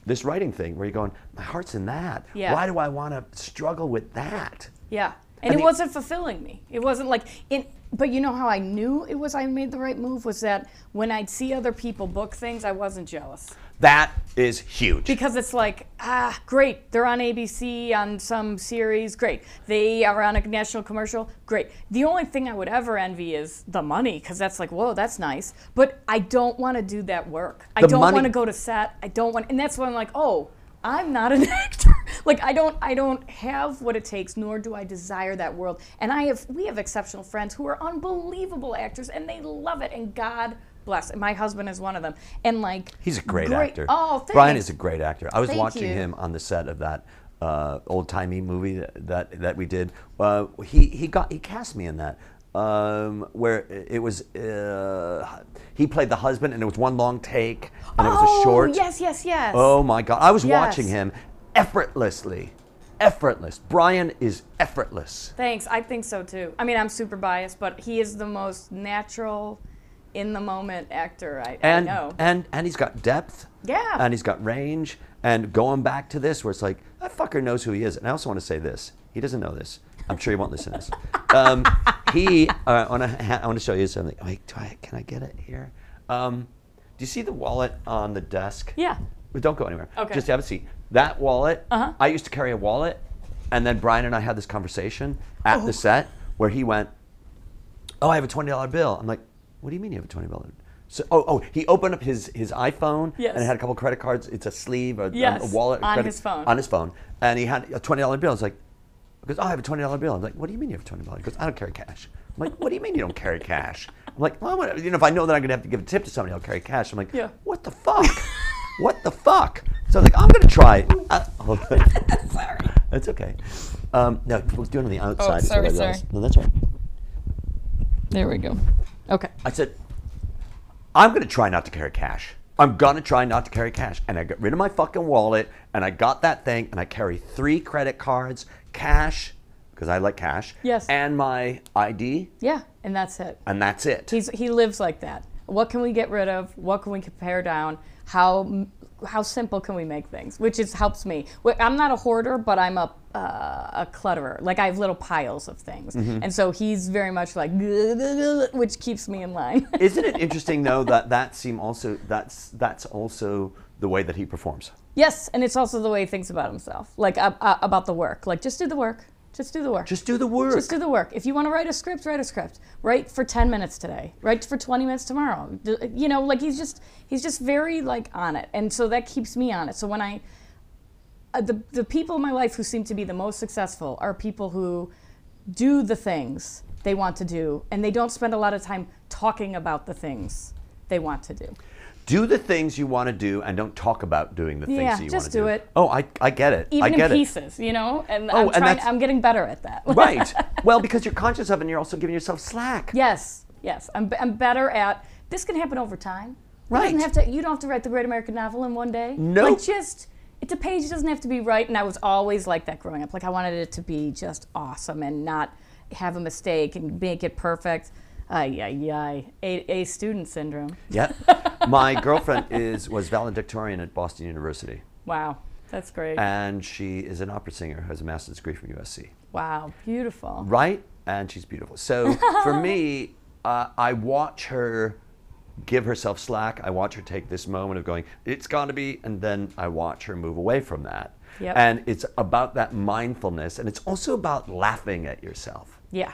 this writing thing where you're going, my heart's in that. Yeah. Why do I want to struggle with that? Yeah. And I it mean- wasn't fulfilling me. It wasn't like in but you know how I knew it was I made the right move was that when I'd see other people book things, I wasn't jealous. That is huge. Because it's like, ah, great, they're on ABC on some series, great. They are on a national commercial, great. The only thing I would ever envy is the money, because that's like, whoa, that's nice. But I don't want to do that work. The I don't money- want to go to set. I don't want, and that's when I'm like, oh, I'm not an actor. like I don't I don't have what it takes, nor do I desire that world. And I have we have exceptional friends who are unbelievable actors, and they love it. And God bless. My husband is one of them. And like He's a great, great- actor. Oh, thanks. Brian is a great actor. I was Thank watching you. him on the set of that uh, old timey movie that, that that we did. Uh, he he got he cast me in that. Um, where it was, uh, he played the husband, and it was one long take, and it was oh, a short. Yes, yes, yes. Oh my God! I was Yes. watching him effortlessly, effortless. Brian is effortless. Thanks. I think so too. I mean, I'm super biased, but he is the most natural, in the moment actor I, and I know. and and he's got depth. Yeah. And he's got range. And going back to this, where it's like that fucker knows who he is. And I also want to say this: he doesn't know this. I'm sure he won't listen to this. Um, he, uh, I want to, I want to show you something. Wait, do I, can I get it here? Um, do you see the wallet on the desk? Yeah. But don't go anywhere. Okay. Just have a seat. That wallet. Uh-huh. I used to carry a wallet, and then Brian and I had this conversation at Oh. the set where he went, "Oh, I have a twenty dollar bill." I'm like, "What do you mean you have a twenty dollar?" So, oh, oh, he opened up his his iPhone Yes. and it had a couple credit cards. It's a sleeve, a, a- Yes, a wallet, a on credit- his phone. on his phone, and he had a twenty dollar bill. I was like, goes, "Oh, I have a twenty dollar bill." I'm like, "What do you mean you have a twenty dollar?" He goes, "I don't carry cash." I'm like, "What do you mean you don't carry cash?" I'm like, "Well, what- you know, if I know that I'm gonna have to give a tip to somebody, I'll carry cash." I'm like, Yeah. "What the fuck? what the fuck?" So I was like, "I'm gonna try." it." Uh, hold on. Sorry. That's okay. Um, no, we'll do it on the outside. is sorry, sorry. No, that's right. There we go. Okay. I said, I'm going to try not to carry cash. I'm going to try not to carry cash. And I got rid of my fucking wallet and I got that thing and I carry three credit cards, cash, because I like cash, Yes. and my ID, Yeah, and that's it. and that's it. He's he lives like that. What can we get rid of? What can we pare down? How how simple can we make things? Which is helps me. I'm not a hoarder, but I'm a uh, a clutterer. Like I have little piles of things, Mm-hmm. and so he's very much like, which keeps me in line. Isn't it interesting though that that seem also that's that's also the way that he performs. yes, and it's also the way he thinks about himself, like uh, uh, about the work. Like just do the work. Just do the work. Just do the work. Just do the work. If you want to write a script, write a script. Write for 10 minutes today. Write for 20 minutes tomorrow. You know, like he's just he's just very like on it. And so that keeps me on it. So when I uh, the the people in my life who seem to be the most successful are people who do the things they want to do and they don't spend a lot of time talking about the things they want to do. Do the things you want to do and don't talk about doing the things Yeah, that you want to do. do it. Oh, I, I get it. Even I get in it. pieces, you know? And Oh, I'm and trying I'm getting better at that. Right. well, because you're conscious of it and you're also giving yourself slack. Yes, yes. I'm, I'm better at this can happen over time. It Right. have to you don't have to write the great American novel in one day. Nope. Like just it's a page doesn't have to be right and I was always like that growing up. Like I wanted it to be just awesome and not have a mistake and make it perfect. Ay ay ay. A, a student syndrome. Yeah. My girlfriend is was valedictorian at Boston University, Wow. That's great. and she is an opera singer, has a master's degree from USC. wow. Beautiful. Right? And she's beautiful. So for me, uh, I watch her give herself slack. I watch her take this moment of going, it's got to be, and then I watch her move away from that. Yep. And it's about that mindfulness, and it's also about laughing at yourself, Yeah.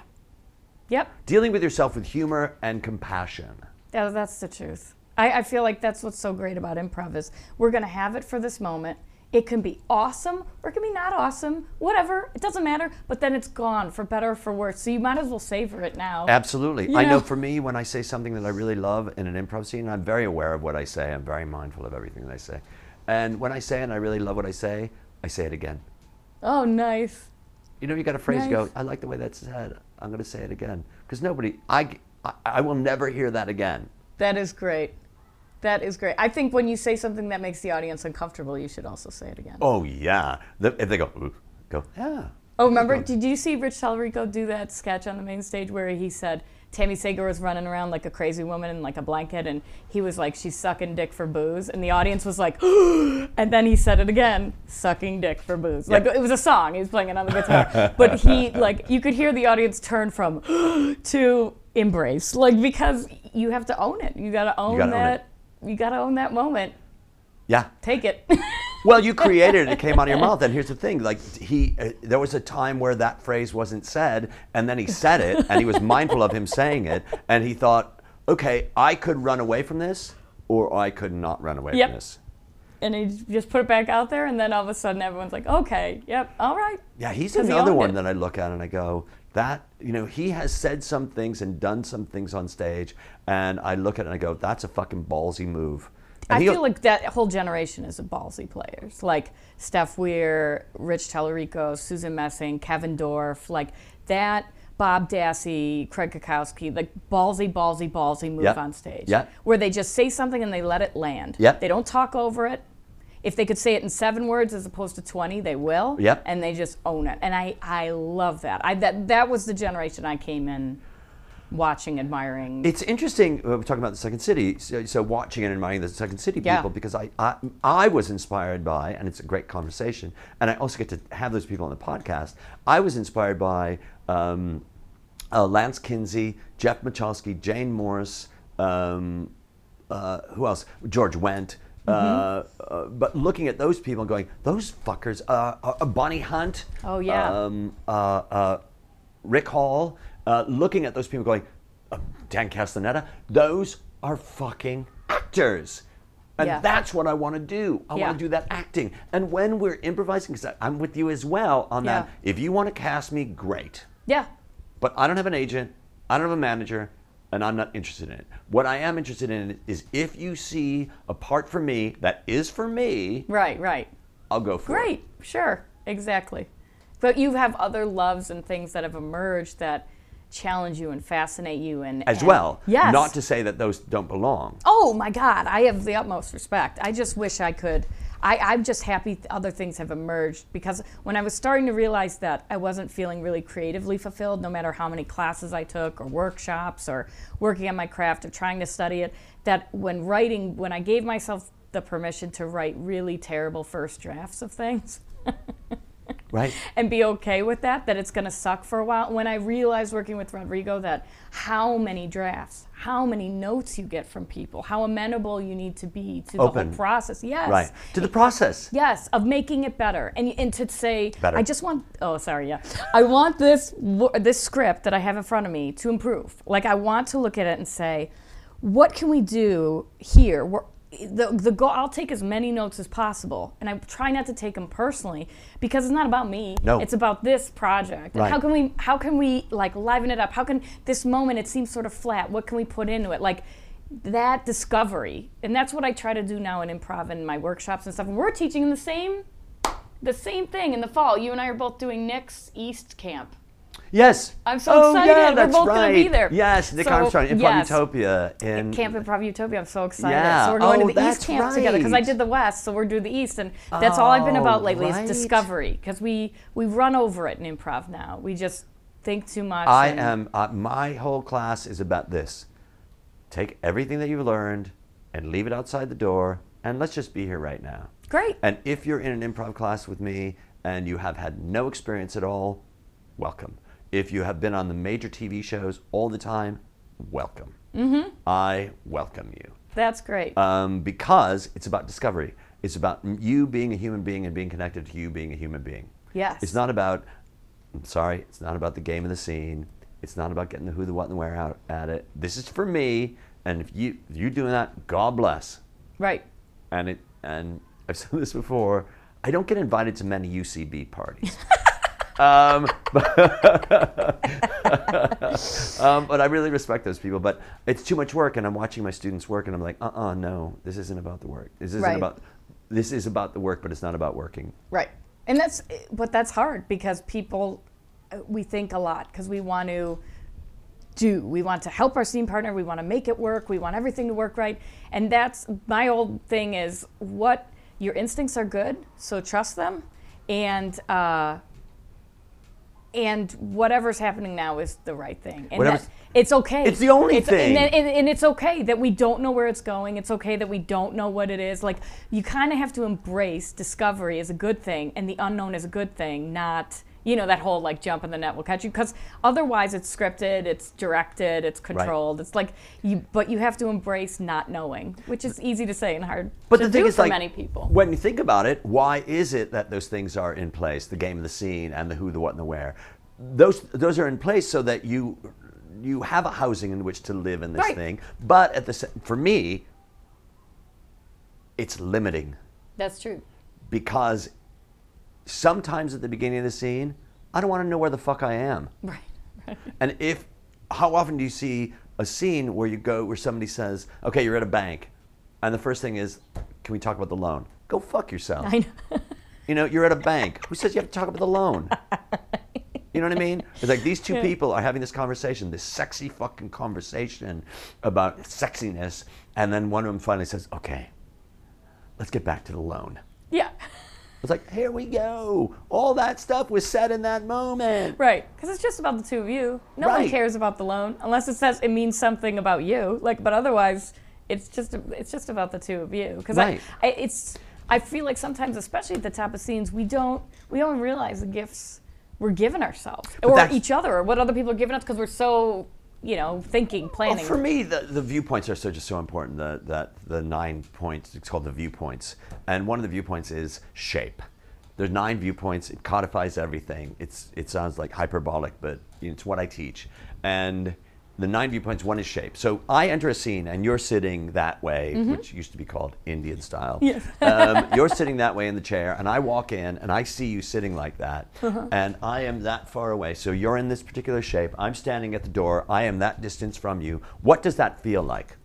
Yep. dealing with yourself with humor and compassion. Yeah, that's the truth. I, I feel like that's what's so great about improv is we're gonna have it for this moment. It can be awesome or it can be not awesome, whatever. It doesn't matter. But then it's gone for better or for worse. So you might as well savor it now. Absolutely. You I know know? for me, when I say something that I really love in an improv scene, I'm very aware of what I say. I'm very mindful of everything that I say. And when I say and I really love what I say, I say it again. Oh, nice. You know, you got a phrase, you go, I like the way that's said. I'm going to say it again. Because nobody, I, I, I will never hear that again. That is great. That is great. I think when you say something that makes the audience uncomfortable, you should also say it again. Oh, yeah. The, if they go, "Ooh," go, yeah. Oh, remember? Did you see Rich Talarico do that sketch on the main stage where he said Tammy Sager was running around like a crazy woman in like a blanket, and he was like, "She's sucking dick for booze," and the audience was like, and then he said it again, "Sucking dick for booze." Like it was a song. He was playing it on the guitar, but he like you could hear the audience turn from to embrace, like because you have to own it. You got to own gotta own that. You got to own that moment. Yeah. Take it. Well, you created it. It came out of your mouth. And here's the thing: like he, uh, there was a time where that phrase wasn't said, and then he said it, and he was mindful of him saying it, and he thought, okay, I could run away from this, or I could not run away Yep. from this. and he just put it back out there, and then all of a sudden everyone's like, okay, yep, all right. Yeah, he's another owned one it. that I look at and I go, that, you know, he has said some things and done some things on stage, and I look at it and I go, that's a fucking ballsy move. And I feel like that whole generation is a ballsy players, like Steph Weir, Rich Talarico, Susan Messing, Kevin Dorff, like that. Bob Dassie, Craig Cackowski, like ballsy, ballsy, ballsy move Yep. on stage. Yep. Where they just say something and they let it land. Yep. They don't talk over it. If they could say it in seven words as opposed to 20, they will. Yep. And they just own it. And I, I love that. I, that. That was the generation I came in watching, admiring. It's interesting. uh, We're talking about the Second City. So, so watching and admiring the Second City Yeah. people because I, I I was inspired by, and it's a great conversation, and I also get to have those people on the podcast. I was inspired by um, uh, Lance Kinsey, Jeff Michalski, Jane Morris, um, uh, who else? George Wendt. Uh, uh, but looking at those people and going, those fuckers, uh, uh, Bonnie Hunt. Oh, yeah. Um, uh, uh, Rick Hall, uh, looking at those people going, uh, Dan Castellaneta, those are fucking actors. And Yeah. that's what I want to do. I Yeah. want to do that acting. And when we're improvising, because I'm with you as well on that, Yeah. if you want to cast me, great. yeah. But I don't have an agent, I don't have a manager, and I'm not interested in it. What I am interested in is if you see a part for me that is for me, Right, right. I'll go for it. Great, sure, exactly. But you have other loves and things that have emerged that challenge you and fascinate you and As and- well. Yes. Not to say that those don't belong. Oh my God, I have the utmost respect. I just wish I could. I, I'm just happy other things have emerged because when I was starting to realize that I wasn't feeling really creatively fulfilled, no matter how many classes I took or workshops or working on my craft or trying to study it, that when writing, when I gave myself the permission to write really terrible first drafts of things, Right? and be okay with that, that it's going to suck for a while. When I realized working with Rodrigo that how many drafts, how many notes you get from people, how amenable you need to be to the whole process. Yes. Right. To the process. Yes, of making it better, and and to say, Better. I just want. Oh, sorry. Yeah, I want this this script that I have in front of me to improve. Like I want to look at it and say, what can we do here? We're, the the goal. I'll take as many notes as possible, and I try not to take them personally because it's not about me. No. it's about this project. Right. how can we how can we like liven it up? How can this moment it seems sort of flat? What can we put into it? Like that discovery, and that's what I try to do now in improv and my workshops and stuff. And we're teaching the same the same thing in the fall. You and I are both doing Nick's East Camp. Yes. I'm so oh, excited. Yeah, We're that's both right. gonna be there. Yes, Nick So, Armstrong, Improv yes. Utopia. In, Camp Improv Utopia. I'm so excited. Yeah. So we're going Oh, to the East Camp together because I did the West, so we're doing the East, and that's all I've been about Oh, lately right. is discovery because we we run over it in improv now. We just think too much. I am, uh, my whole class is about this. Take everything that you've learned and leave it outside the door, and let's just be here right now. great. And if you're in an improv class with me and you have had no experience at all, welcome. If you have been on the major TV shows all the time, welcome. Mm-hmm. I welcome you. That's great. um, because it's about discovery. It's about you being a human being and being connected to you being a human being. Yes. It's not about, I'm sorry, it's not about the game of the scene. It's not about getting the who, the what, and the where out at it. This is for me, and if you if you're doing that, God bless. right. And it and I've said this before. I don't get invited to many UCB parties. um, um, but I really respect those people. But it's too much work, and I'm watching my students work, and I'm like, uh-uh, no, this isn't about the work. This isn't Right. about. This is about the work, but it's not about working. Right. And that's, but that's hard because people, uh, we think a lot because we want to do. We want to help our scene partner. We want to make it work. We want everything to work right. And that's my old thing is what your instincts are good, so trust them. And, uh, and whatever's happening now is the right thing. And that, it's okay. It's the only It's- thing. And, and, and it's okay that we don't know where it's going. It's okay that we don't know what it is. Like you kind of have to embrace discovery as a good thing, and the unknown is a good thing, not you know that whole like jump in the net will catch you. Because otherwise, it's scripted, it's directed, it's controlled. It's like you, but you have to embrace not knowing, which is easy to say and hard But to the thing do is, for like, many people. when you think about it, why is it that those things are in place? The game, the scene, and the who, the what, and the where. Those those are in place so that you you have a housing in which to live in this Right. thing. But at the for me, it's limiting. That's true. because sometimes at the beginning of the scene, I don't want to know where the fuck I am. Right. right. And if, how often do you see a scene where you go, where somebody says, okay, you're at a bank, and the first thing is, can we talk about the loan? Go fuck yourself. I know. You know, you're at a bank. Who says you have to talk about the loan? You know what I mean? It's like these two Yeah. people are having this conversation, this sexy fucking conversation about sexiness, and then one of them finally says, okay, let's get back to the loan. Yeah. It's like, here we go. All that stuff was said in that moment. Right. Because it's just about the two of you. No one cares about the loan unless it says it means something about you. Like, but otherwise, it's just it's just about the two of you. Because Right. I, I, it's I feel like sometimes, especially at the top of scenes, we don't we don't realize the gifts we're giving ourselves or each other or what other people are giving us because we're so you know thinking, Well, planning. for me, the, the viewpoints are so just so important. The, that the nine points, it's called the viewpoints, and one of the viewpoints is shape. There's nine viewpoints. It codifies everything. It's it sounds like hyperbolic, but it's what I teach. And the nine viewpoints. One is shape. So I enter a scene, and you're sitting that way, which used to be called Indian style. Yes. um, you're sitting that way in the chair, and I walk in, and I see you sitting like that, and I am that far away. So you're in this particular shape. I'm standing at the door. I am that distance from you. What does that feel like?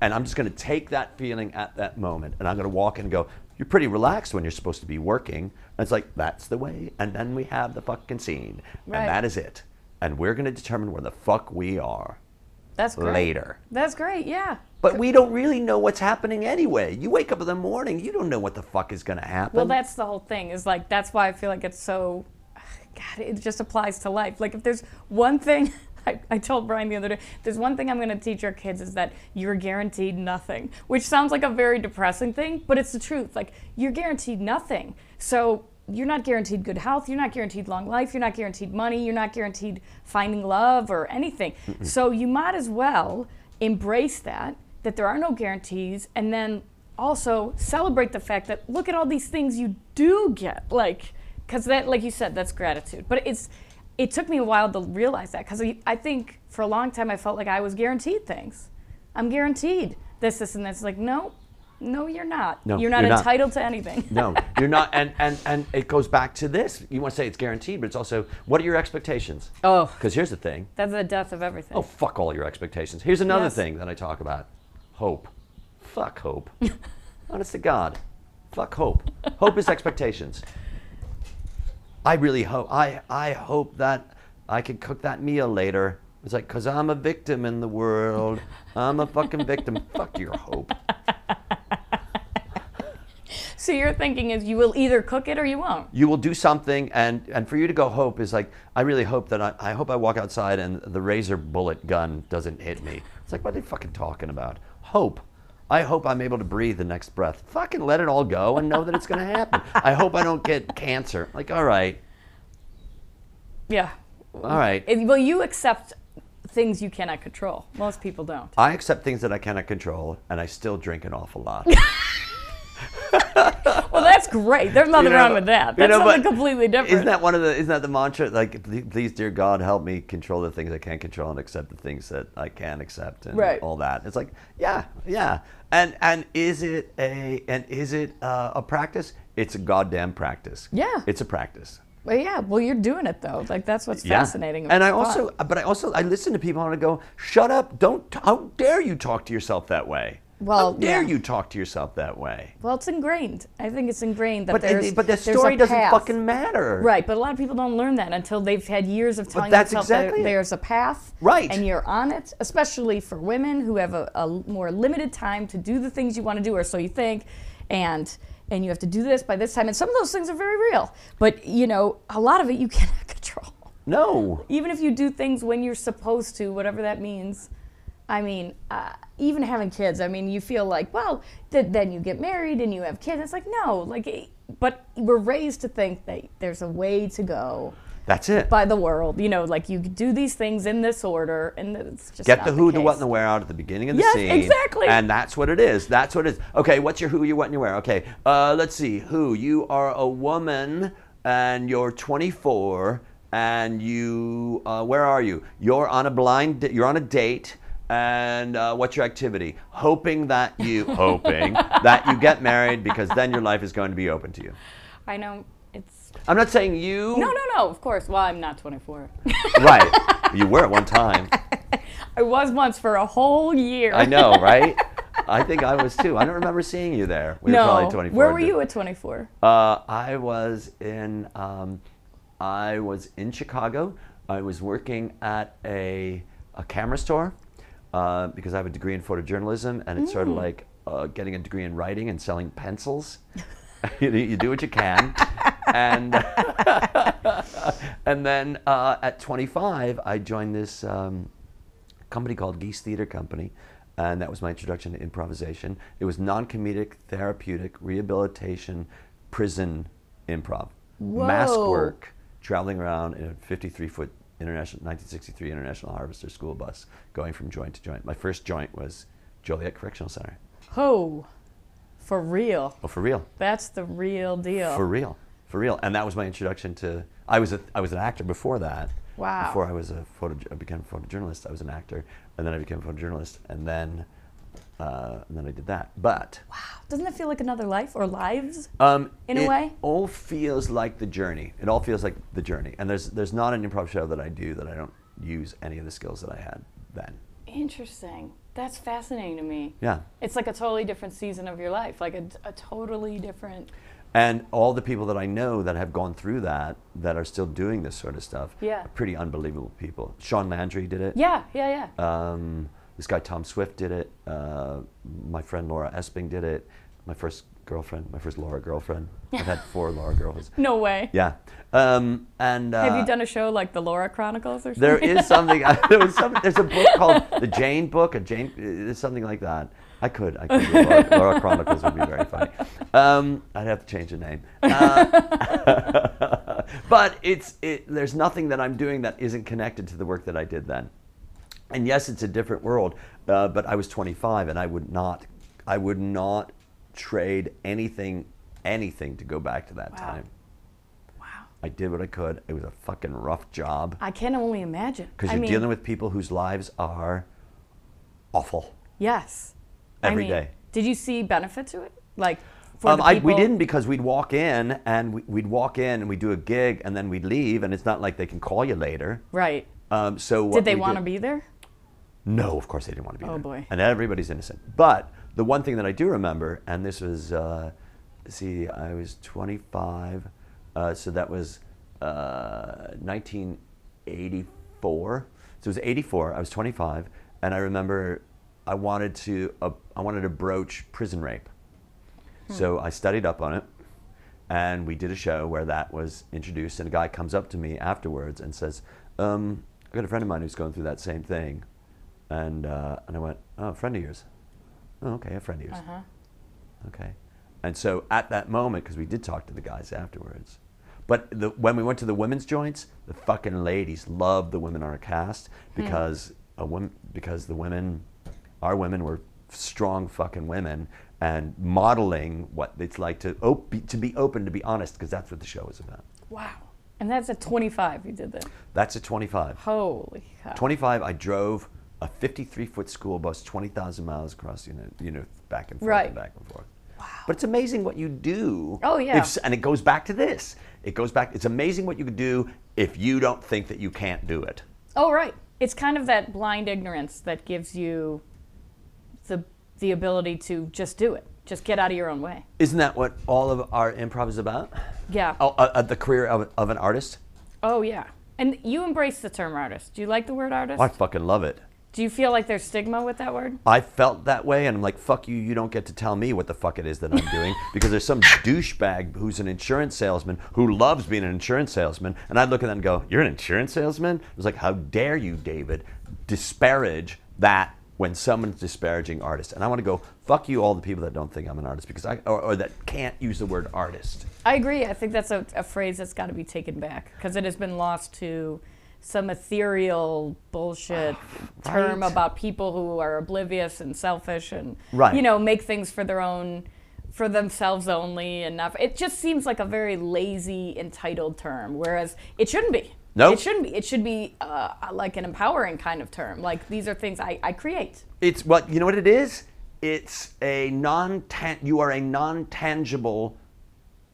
And I'm just going to take that feeling at that moment, and I'm going to walk in and go. You're pretty relaxed when you're supposed to be working. And it's like that's the way. And then we have the fucking scene, Right. and that is it. And we're going to determine where the fuck we are That's great. later. That's great. Yeah. But we don't really know what's happening anyway. You wake up in the morning, you don't know what the fuck is going to happen. Well, that's the whole thing. Is like that's why I feel like it's so. God, it just applies to life. Like if there's one thing. I, I told Brian the other day, there's one thing I'm going to teach our kids is that you're guaranteed nothing, which sounds like a very depressing thing, but it's the truth. Like, you're guaranteed nothing. So, you're not guaranteed good health, you're not guaranteed long life, you're not guaranteed money, you're not guaranteed finding love or anything. So, you might as well embrace that, that there are no guarantees, and then also celebrate the fact that look at all these things you do get like because that like you said that's gratitude. But it's it took me a while to realize that because I, I think for a long time i felt like i was guaranteed things. I'm guaranteed this this and this. Like no no you're not No, you're not you're not. entitled to anything no, you're not. And, and, and it goes back to this. You want to say it's guaranteed, but it's also what are your expectations? oh Because here's the thing. that's the death of everything Oh, fuck all your expectations. Here's another Yes. thing that I talk about hope. Fuck hope. Honest to God. Fuck hope. Hope is expectations. I really hope. I, I hope that I can cook that meal later. It's like, because I'm a victim in the world. I'm a fucking victim. Fuck your hope. So your thinking is you will either cook it or you won't. You will do something and and for you to go hope is like i really hope that i, I hope i walk outside and the razor bullet gun doesn't hit me. It's like what are they fucking talking about? Hope. I hope i'm able to breathe the next breath. Fucking let it all go and know that it's going to happen. I hope i don't get cancer. Like all right. Yeah. All right. It- well you accept things you cannot control. Most people don't. I accept things that i cannot control and i still drink an awful lot well that's great there's nothing You know- wrong with that you that's know, something completely different Isn't that one of the? Isn't that the mantra? Like, please, dear God, help me control the things I can't control and accept the things that I can accept, and Right. all that. It's like, yeah, yeah. And and is it a and is it uh, a practice? It's a goddamn practice. Yeah. it's a practice. well yeah well you're doing it though like that's what's fascinating. Yeah. fascinating And I also, but I also, I listen to people and I go, shut up! Don't! How dare you talk to yourself that way? Well, how dare yeah. you talk to yourself that way? Well, it's ingrained. I think it's ingrained that But there's but the story doesn't path. fucking matter. Right, but a lot of people don't learn that until they've had years of telling that's themselves exactly that there's a path, Right. and you're on it. Especially for women who have a, a more limited time to do the things you want to do, or so you think, and and you have to do this by this time. And some of those things are very real, but you know, a lot of it you cannot control. No. Even if you do things when you're supposed to, whatever that means. I mean, uh, even having kids, I mean, you feel like, well, th- then you get married and you have kids. It's like, no, like, but we're raised to think that there's a way to go That's it. by the world. You know, like you do these things in this order, and it's just Get the who, the case. what, and the where out at the beginning of the Yes, scene. exactly. And that's what it is. That's what it is. Okay, what's your who, your what, and your where? Okay, uh, let's see. Who? You are a woman and you're 24 and you, uh, where are you? You're on a blind, you're on a date And uh, what's your activity? Hoping that you hoping that you get married because then your life is going to be open to you. I know it's. I'm not saying you. No, no, no. Of course. Well, I'm not 24. Right. You were at one time. I was once for a whole year. I know, right? I think I was too. I don't remember seeing you there. We no. were probably 24. Where were you at 24? Uh, I was in. Um, I was in Chicago. I was working at a, a camera store uh, because I have a degree in photojournalism, and it's sort of like uh, getting a degree in writing and selling pencils. you, you do what you can, and and then uh, at 25, I joined this um, company called Geese Theater Company, and that was my introduction to improvisation. It was non-comedic, therapeutic, rehabilitation, prison improv, mask work, traveling around in a 53-foot international 1963 International Harvester school bus, going from joint to joint. My first joint was Joliet Correctional Center. Oh, for real. Oh, for real. That's the real deal. For real, for real, and that was my introduction to. I was a, I was an actor before that. Wow. Before I was a photo, I became a photojournalist. I was an actor, and then I became a photojournalist, and then, uh, and then I did that. But wow. Doesn't it feel like another life or lives? um, In a way? it all feels like the journey. It all feels like the journey, and there's there's not an improv show that I do that I don't use any of the skills that I had then. Interesting. That's fascinating to me. Yeah. It's like a totally different season of your life, like a, a totally different. And all the people that I know that have gone through that, that are still doing this sort of stuff, Yeah. are pretty unbelievable people. Sean Landry did it. Yeah, yeah, yeah. Um, this guy Tom Swift did it. Uh, my friend Laura Esping did it. My first girlfriend, my first Laura girlfriend. I've had four Laura girlfriends. no way. Yeah. Um, and uh, Have you done a show like the Laura Chronicles or something? There is something. there was some, There's a book called the Jane Book. A Jane. It's something like that. I could. I could. Laura, Laura Chronicles would be very funny. Um, I'd have to change the name. Uh, but it's. It, there's nothing that I'm doing that isn't connected to the work that I did then. And yes, it's a different world. Uh, but I was 25, and I would not. I would not trade anything, anything to go back to that Wow. time. wow. I did what I could. It was a fucking rough job I can only imagine. because you're mean, dealing with people whose lives are awful. Yes. Every I day. Did you see benefit to it? Like, for Um, I, we didn't because we'd walk in and we, we'd walk in and we'd do a gig and then we'd leave and it's not like they can call you later. Right. Um, so what Did they want to be there? No, of course they didn't want to be Oh, there. boy. And everybody's innocent. But the one thing that I do remember, and this was, uh, see, I was 25, uh, so that was uh, 1984. So it was 84. I was 25, and I remember I wanted to uh, I wanted to broach prison rape. So I studied up on it, and we did a show where that was introduced. And a guy comes up to me afterwards and says, um, "I got a friend of mine who's going through that same thing," and uh, and I went, "Oh, a friend of yours? Oh, okay, a friend of yours. Uh huh. Okay." And so at that moment, because we did talk to the guys afterwards, but the, when we went to the women's joints, the fucking ladies loved the women on our cast because a woman, because the women, our women were strong fucking women and modeling what it's like to op- be, to be open, to be honest, because that's what the show is about. Wow. And that's at 25 you did that. That's at 25. Holy cow. 25, I drove a 53 foot school bus 20,000 miles across, you know, you know, back and forth Right. and back and forth. Wow. But it's amazing what you do. Oh, yeah. if- and it goes back to this. It goes back, it's amazing what you could do if you don't think that you can't do it. Oh, right. It's kind of that blind ignorance that gives you the the ability to just do it. Just get out of your own way. Isn't that what all of our improv is about? Yeah. Oh, uh, uh, the career of, of an artist? Oh, yeah. And you embrace the term artist. Do you like the word artist? I fucking love it. Do you feel like there's stigma with that word? I felt that way, and I'm like, fuck you, you don't get to tell me what the fuck it is that I'm doing because there's some douchebag who's an insurance salesman who loves being an insurance salesman. And I'd look at them and go, You're an insurance salesman? It was like, How dare you, David, disparage that when someone's disparaging artists? And I want to go, Fuck you, all the people that don't think I'm an artist because I, or, or that can't use the word artist. I agree. I think that's a, a phrase that's got to be taken back because it has been lost to some ethereal bullshit term about people who are oblivious and selfish and Right. you know make things for their own for themselves only and not it just seems like a very lazy entitled term whereas it shouldn't be Nope. It shouldn't be. It should be uh, like an empowering kind of term. Like these are things I, I create. It's what you know what it is. It's a non you are a non tangible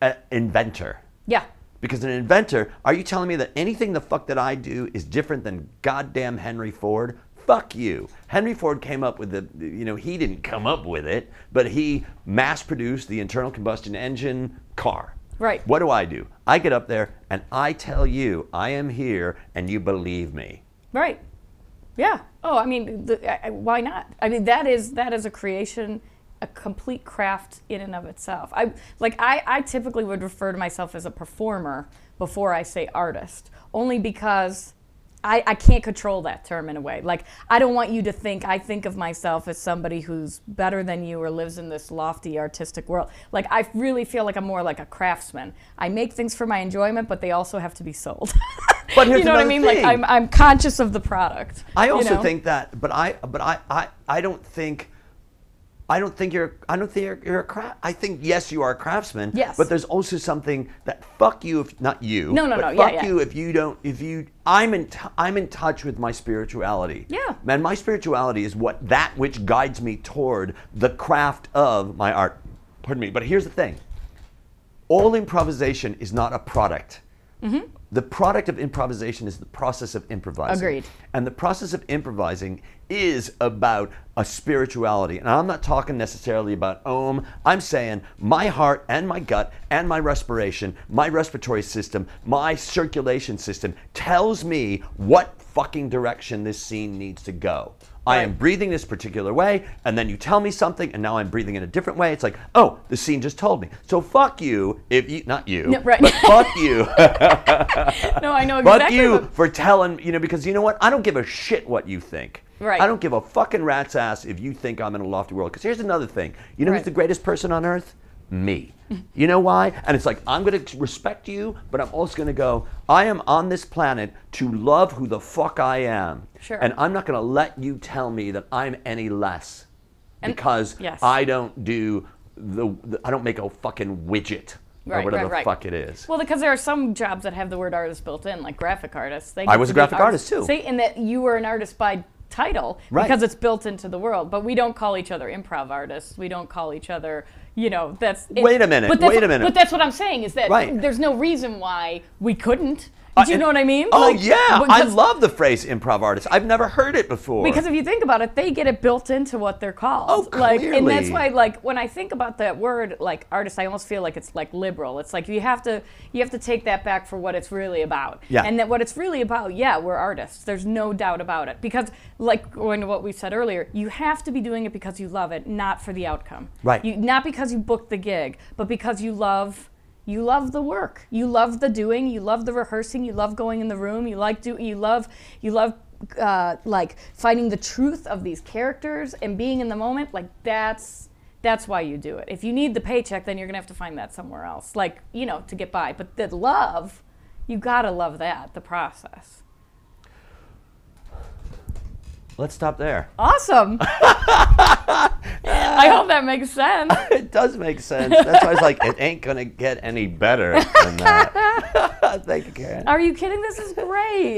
uh, inventor. Yeah. Because an inventor, are you telling me that anything the fuck that I do is different than goddamn Henry Ford? Fuck you. Henry Ford came up with the, you know, he didn't come up with it, but he mass produced the internal combustion engine car. Right. What do I do? I get up there and I tell you I am here and you believe me. Right. Yeah. Oh, I mean, the, I, why not? I mean, that is that is a creation, a complete craft in and of itself. I like I, I typically would refer to myself as a performer before I say artist, only because I, I can't control that term in a way. Like, I don't want you to think I think of myself as somebody who's better than you or lives in this lofty artistic world. Like, I really feel like I'm more like a craftsman. I make things for my enjoyment, but they also have to be sold. But you know what I mean? thing. Like, I'm, I'm conscious of the product. I you also know? think that, but I, but I, I, I don't think, I don't think you're, I don't think you're, you're a craft. I think yes, you are a craftsman. Yes. But there's also something that fuck you if not you. No, no, but no, yeah, Fuck yeah. you if you don't. If you, I'm in, t- I'm in touch with my spirituality. Yeah. Man, my spirituality is what that which guides me toward the craft of my art. Pardon me. But here's the thing. All improvisation is not a product. Mm-hmm. The product of improvisation is the process of improvising. Agreed. And the process of improvising is about a spirituality. And I'm not talking necessarily about Om. I'm saying my heart and my gut and my respiration, my respiratory system, my circulation system tells me what fucking direction this scene needs to go. I am breathing this particular way, and then you tell me something, and now I'm breathing in a different way. It's like, oh, the scene just told me. So fuck you if you, not you, No, right. but fuck you. No, I know exactly. Fuck you what- for telling, you know, because you know what? I don't give a shit what you think. Right. I don't give a fucking rat's ass if you think I'm in a lofty world. Because here's another thing. You know who's the greatest person on earth? Me. you know why? And it's like, I'm going to respect you, but I'm also going to go, I am on this planet to love who the fuck I am. Sure. And I'm not going to let you tell me that I'm any less. And- because yes. I don't do the, the, I don't make a fucking widget. Or whatever right, the right. fuck it is. Well, because there are some jobs that have the word artist built in, like graphic artists. They I was a graphic artist, too. See, and that you were an artist by title Right. because it's built into the world. But we don't call each other improv artists. We don't call each other, you know, that's. it- Wait a minute, But wait a minute. But that's what I'm saying is that Right. there's no reason why we couldn't. Uh, Do you and- know what I mean? Oh Like, yeah, I love the phrase improv artist. I've never heard it before. Because if you think about it, they get it built into what they're called. Oh, like, and that's why, like, when I think about that word, like artist, I almost feel like it's like liberal. It's like you have to, you have to take that back for what it's really about. Yeah. And that what it's really about, yeah, we're artists. There's no doubt about it. Because, like, going to what we said earlier, you have to be doing it because you love it, not for the outcome. Right. You, not because you booked the gig, but because you love. You love the work. You love the doing. You love the rehearsing. You love going in the room. You like do. You love. You love uh, like finding the truth of these characters and being in the moment. Like that's that's why you do it. If you need the paycheck, then you're gonna have to find that somewhere else. Like you know to get by. But the love, you gotta love that the process. Let's stop there. Awesome. I hope that makes sense. It does make sense. That's why I was like, it ain't gonna get any better than that. Thank you, Karen. Are you kidding? This is great.